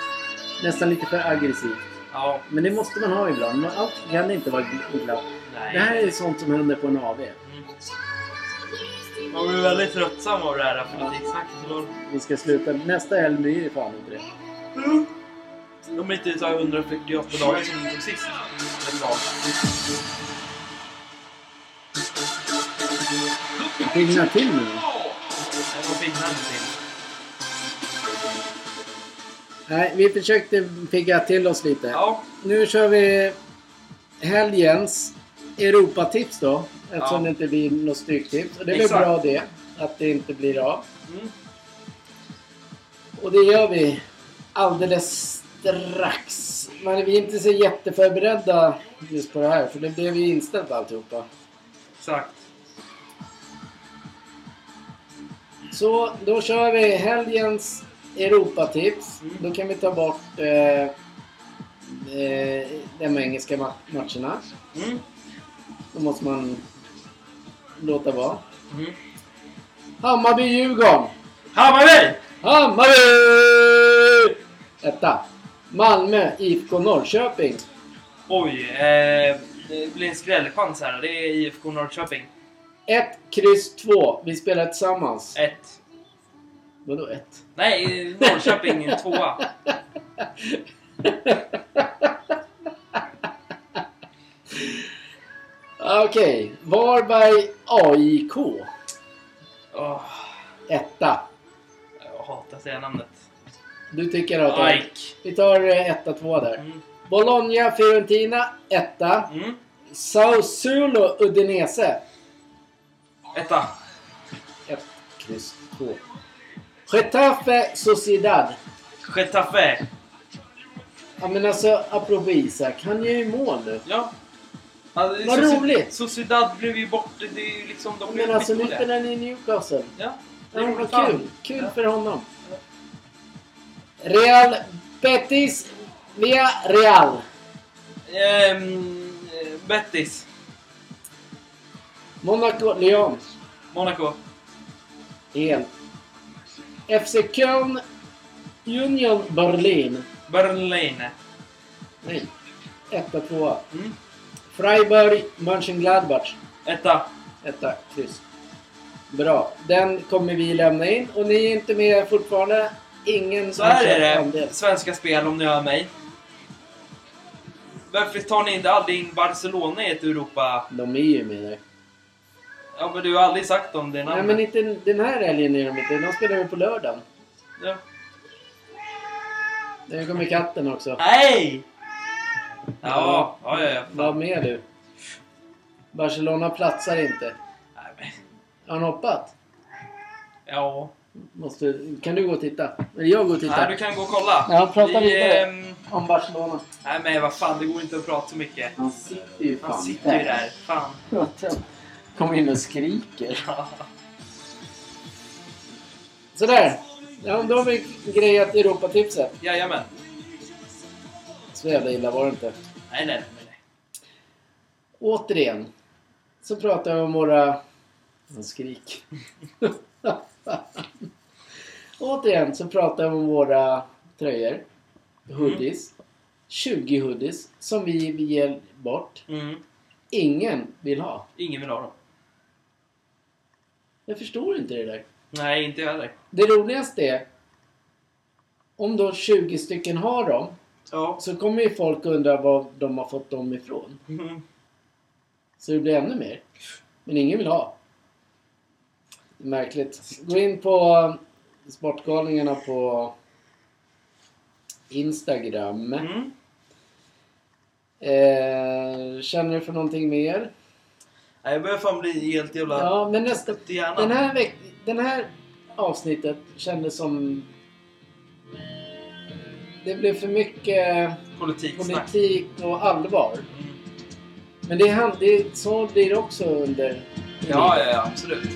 S2: Nästan lite för aggressivt.
S1: Ja,
S2: Men det måste man ha ibland. Men Allt kan inte vara glatt. Det här är sånt som händer på en AV.
S1: Mm. Man blir väldigt tröttsam av det här politiksnacket. så
S2: Vi ska sluta. Nästa helg blir det fan inte det.
S1: De är inte så här 148 dagar som de tog sist.
S2: Pigna till nu.
S1: Till.
S2: Nej, vi försökte pigga till oss lite.
S1: Ja,
S2: Nu kör vi helgens Europatips då. Eftersom
S1: Ja.
S2: det inte blir något stryktips. Och det är väl bra det. Att det inte blir av.
S1: mm.
S2: Och det gör vi alldeles strax. Men vi är inte så jätteförberedda just på det här. För det blev ju inställt alltihopa.
S1: exakt.
S2: Så då kör vi helgens Europatips.
S1: Mm.
S2: Då kan vi ta bort eh, eh, de engelska ma- matcherna.
S1: Mm.
S2: Då måste man låta vara.
S1: Mm.
S2: Hammarby-Djurgården.
S1: Hammarby!
S2: Hammarby! Etta. Malmö, IFK Norrköping.
S1: Oj, eh, det blir en skrällchans här. Det är IFK Norrköping.
S2: 1, kryss 2. Vi spelar tillsammans.
S1: Ett.
S2: Vadå 1?
S1: Nej, Norrköping tvåa. <laughs>
S2: Okej. Varberg, AIK.
S1: Åh,
S2: Etta.
S1: jag hatar att säga namnet.
S2: Du tycker att...
S1: Ike.
S2: Vi tar eh, etta, två där.
S1: Mm.
S2: Bologna, Fiorentina. Etta.
S1: Mm.
S2: Sausulo, Udinese.
S1: Etta.
S2: 1, kryss 2. Getafe, Sociedad.
S1: Getafe.
S2: Ja men alltså, apropå Isak. Han gör ju mål nu.
S1: Ja. Alltså,
S2: Vad
S1: Soci-
S2: roligt.
S1: Sociedad blev ju bort. Det är ju liksom... De blev
S2: Men alltså nu spelar han i Newcastle.
S1: Ja. Det
S2: Ja,
S1: är
S2: vad
S1: roligt fan.
S2: kul. Kul
S1: Ja.
S2: för honom. Real Betis via Real.
S1: Ehm, eh.
S2: Monaco, Lyon.
S1: Monaco.
S2: En. FC Köln, Union Berlin.
S1: Berlin.
S2: Nej. Etta, tvåa.
S1: Mm.
S2: Freiburg, Mönchengladbach.
S1: Etta.
S2: Etta, kryss. Bra. Den kommer vi lämna in. Och ni är inte med fortfarande. Ingen
S1: Så här är det.
S2: andel.
S1: Svenska Spel om ni hör mig. Varför tar ni inte aldrig in Barcelona i ett Europa...
S2: De är ju med där.
S1: Ja men du har aldrig sagt om det
S2: Nej
S1: namnet.
S2: men inte den här helgen är de inte. De spelar ju på lördagen.
S1: Ja.
S2: Nu kommer katten också.
S1: Nej! Ja, ja, ja. ja.
S2: Var med du. Barcelona platsar inte.
S1: Nej, men,
S2: Har han hoppat?
S1: ja.
S2: Måste, kan du gå och titta? Eller jag går och
S1: Nej,
S2: tittar.
S1: du kan gå och kolla.
S2: Ja, prata vidare.
S1: ehm,
S2: Om Barcelona.
S1: nej men vad fan, det går inte att prata så mycket.
S2: Han sitter ju fan
S1: Han sitter ju där. Fan.
S2: Kommer in och skriker. Sådär. Ja, då har vi grejat Europatipset.
S1: Jajamän.
S2: Så jävla illa var det inte.
S1: Nej, nej, nej. nej.
S2: Återigen. Så pratar vi om våra... Han skrik. <laughs> Återigen så pratar vi om våra tröjor. Hoodies. 20 hoodies som vi vill ge bort.
S1: Mm.
S2: Ingen vill ha.
S1: Ingen vill ha dem.
S2: Jag förstår inte det där.
S3: Nej, inte jag heller.
S2: Det roligaste är om då 20 stycken har dem
S3: Ja.
S2: så kommer ju folk undra var de har fått dem ifrån.
S3: Mm.
S2: Så det blir ännu mer. Men ingen vill ha. Märkligt. Gå in på Sportgalningarna på Instagram.
S3: Mm.
S2: Eh, känner du för någonting mer?
S3: Nej, jag börjar fan bli helt jävla...
S2: Ja, men nästa... Den här, veck, den här avsnittet kändes som... Det blev för mycket
S3: Politiksnack.
S2: politik och allvar.
S3: Mm.
S2: Men det, är det, så blir det också under...
S3: Ja, ja, ja, absolut.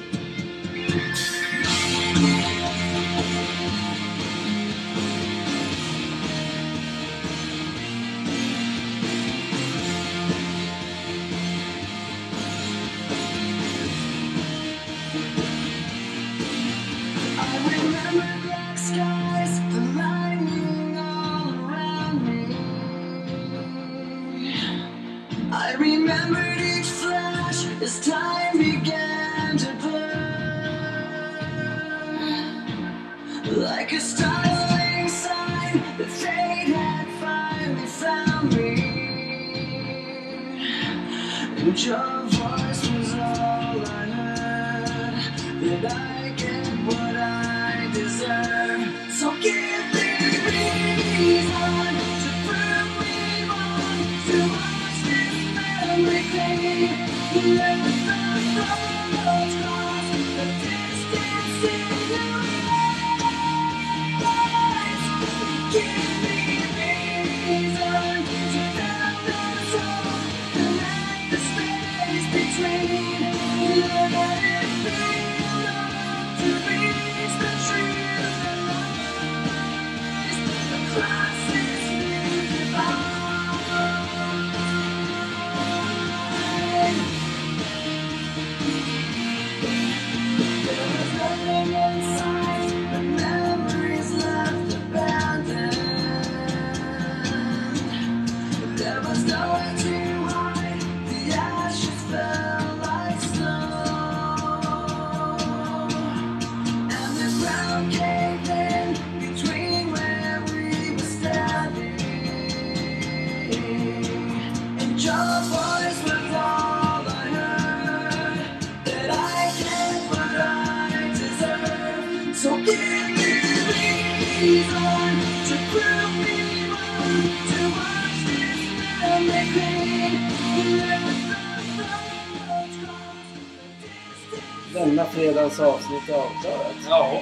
S2: Denna fredags avsnitt är avklarat.
S3: Ja.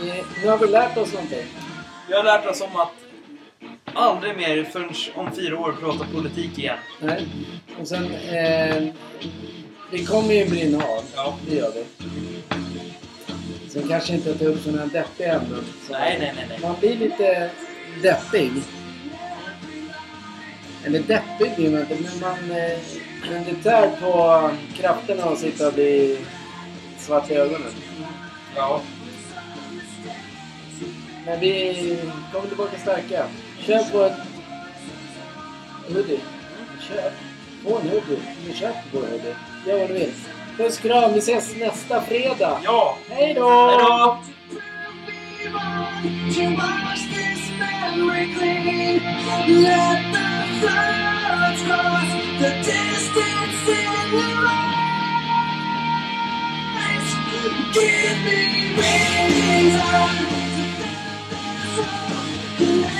S2: Vi, nu har vi lärt oss någonting.
S3: Vi har lärt oss om att aldrig mer förrän om fyra år prata politik igen.
S2: Nej. Och sen... Eh, vi kommer ju brinna av.
S3: Ja.
S2: Det gör vi. Sen kanske inte ta upp sådana deppiga ämnen. Så
S3: Nej, nej, nej, nej.
S2: Man blir lite deppig. Eller deppig blir man inte, men man... Eh, men det tär på krafterna att sitta och bli svart i ögonen.
S3: Ja.
S2: Men vi kommer tillbaka starka. Köp vår hoodie. Köp. Få en hoodie. Men köp vår hoodie. Gör vad du vill. Puss kram. Vi ses nästa fredag.
S3: Ja!
S2: Hej då!
S3: Hej då!
S1: To watch this memory clean. Let the floods cross the distance in your eyes. Give me reason to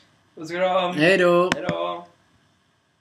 S2: Puss och kram.
S3: Hejdå!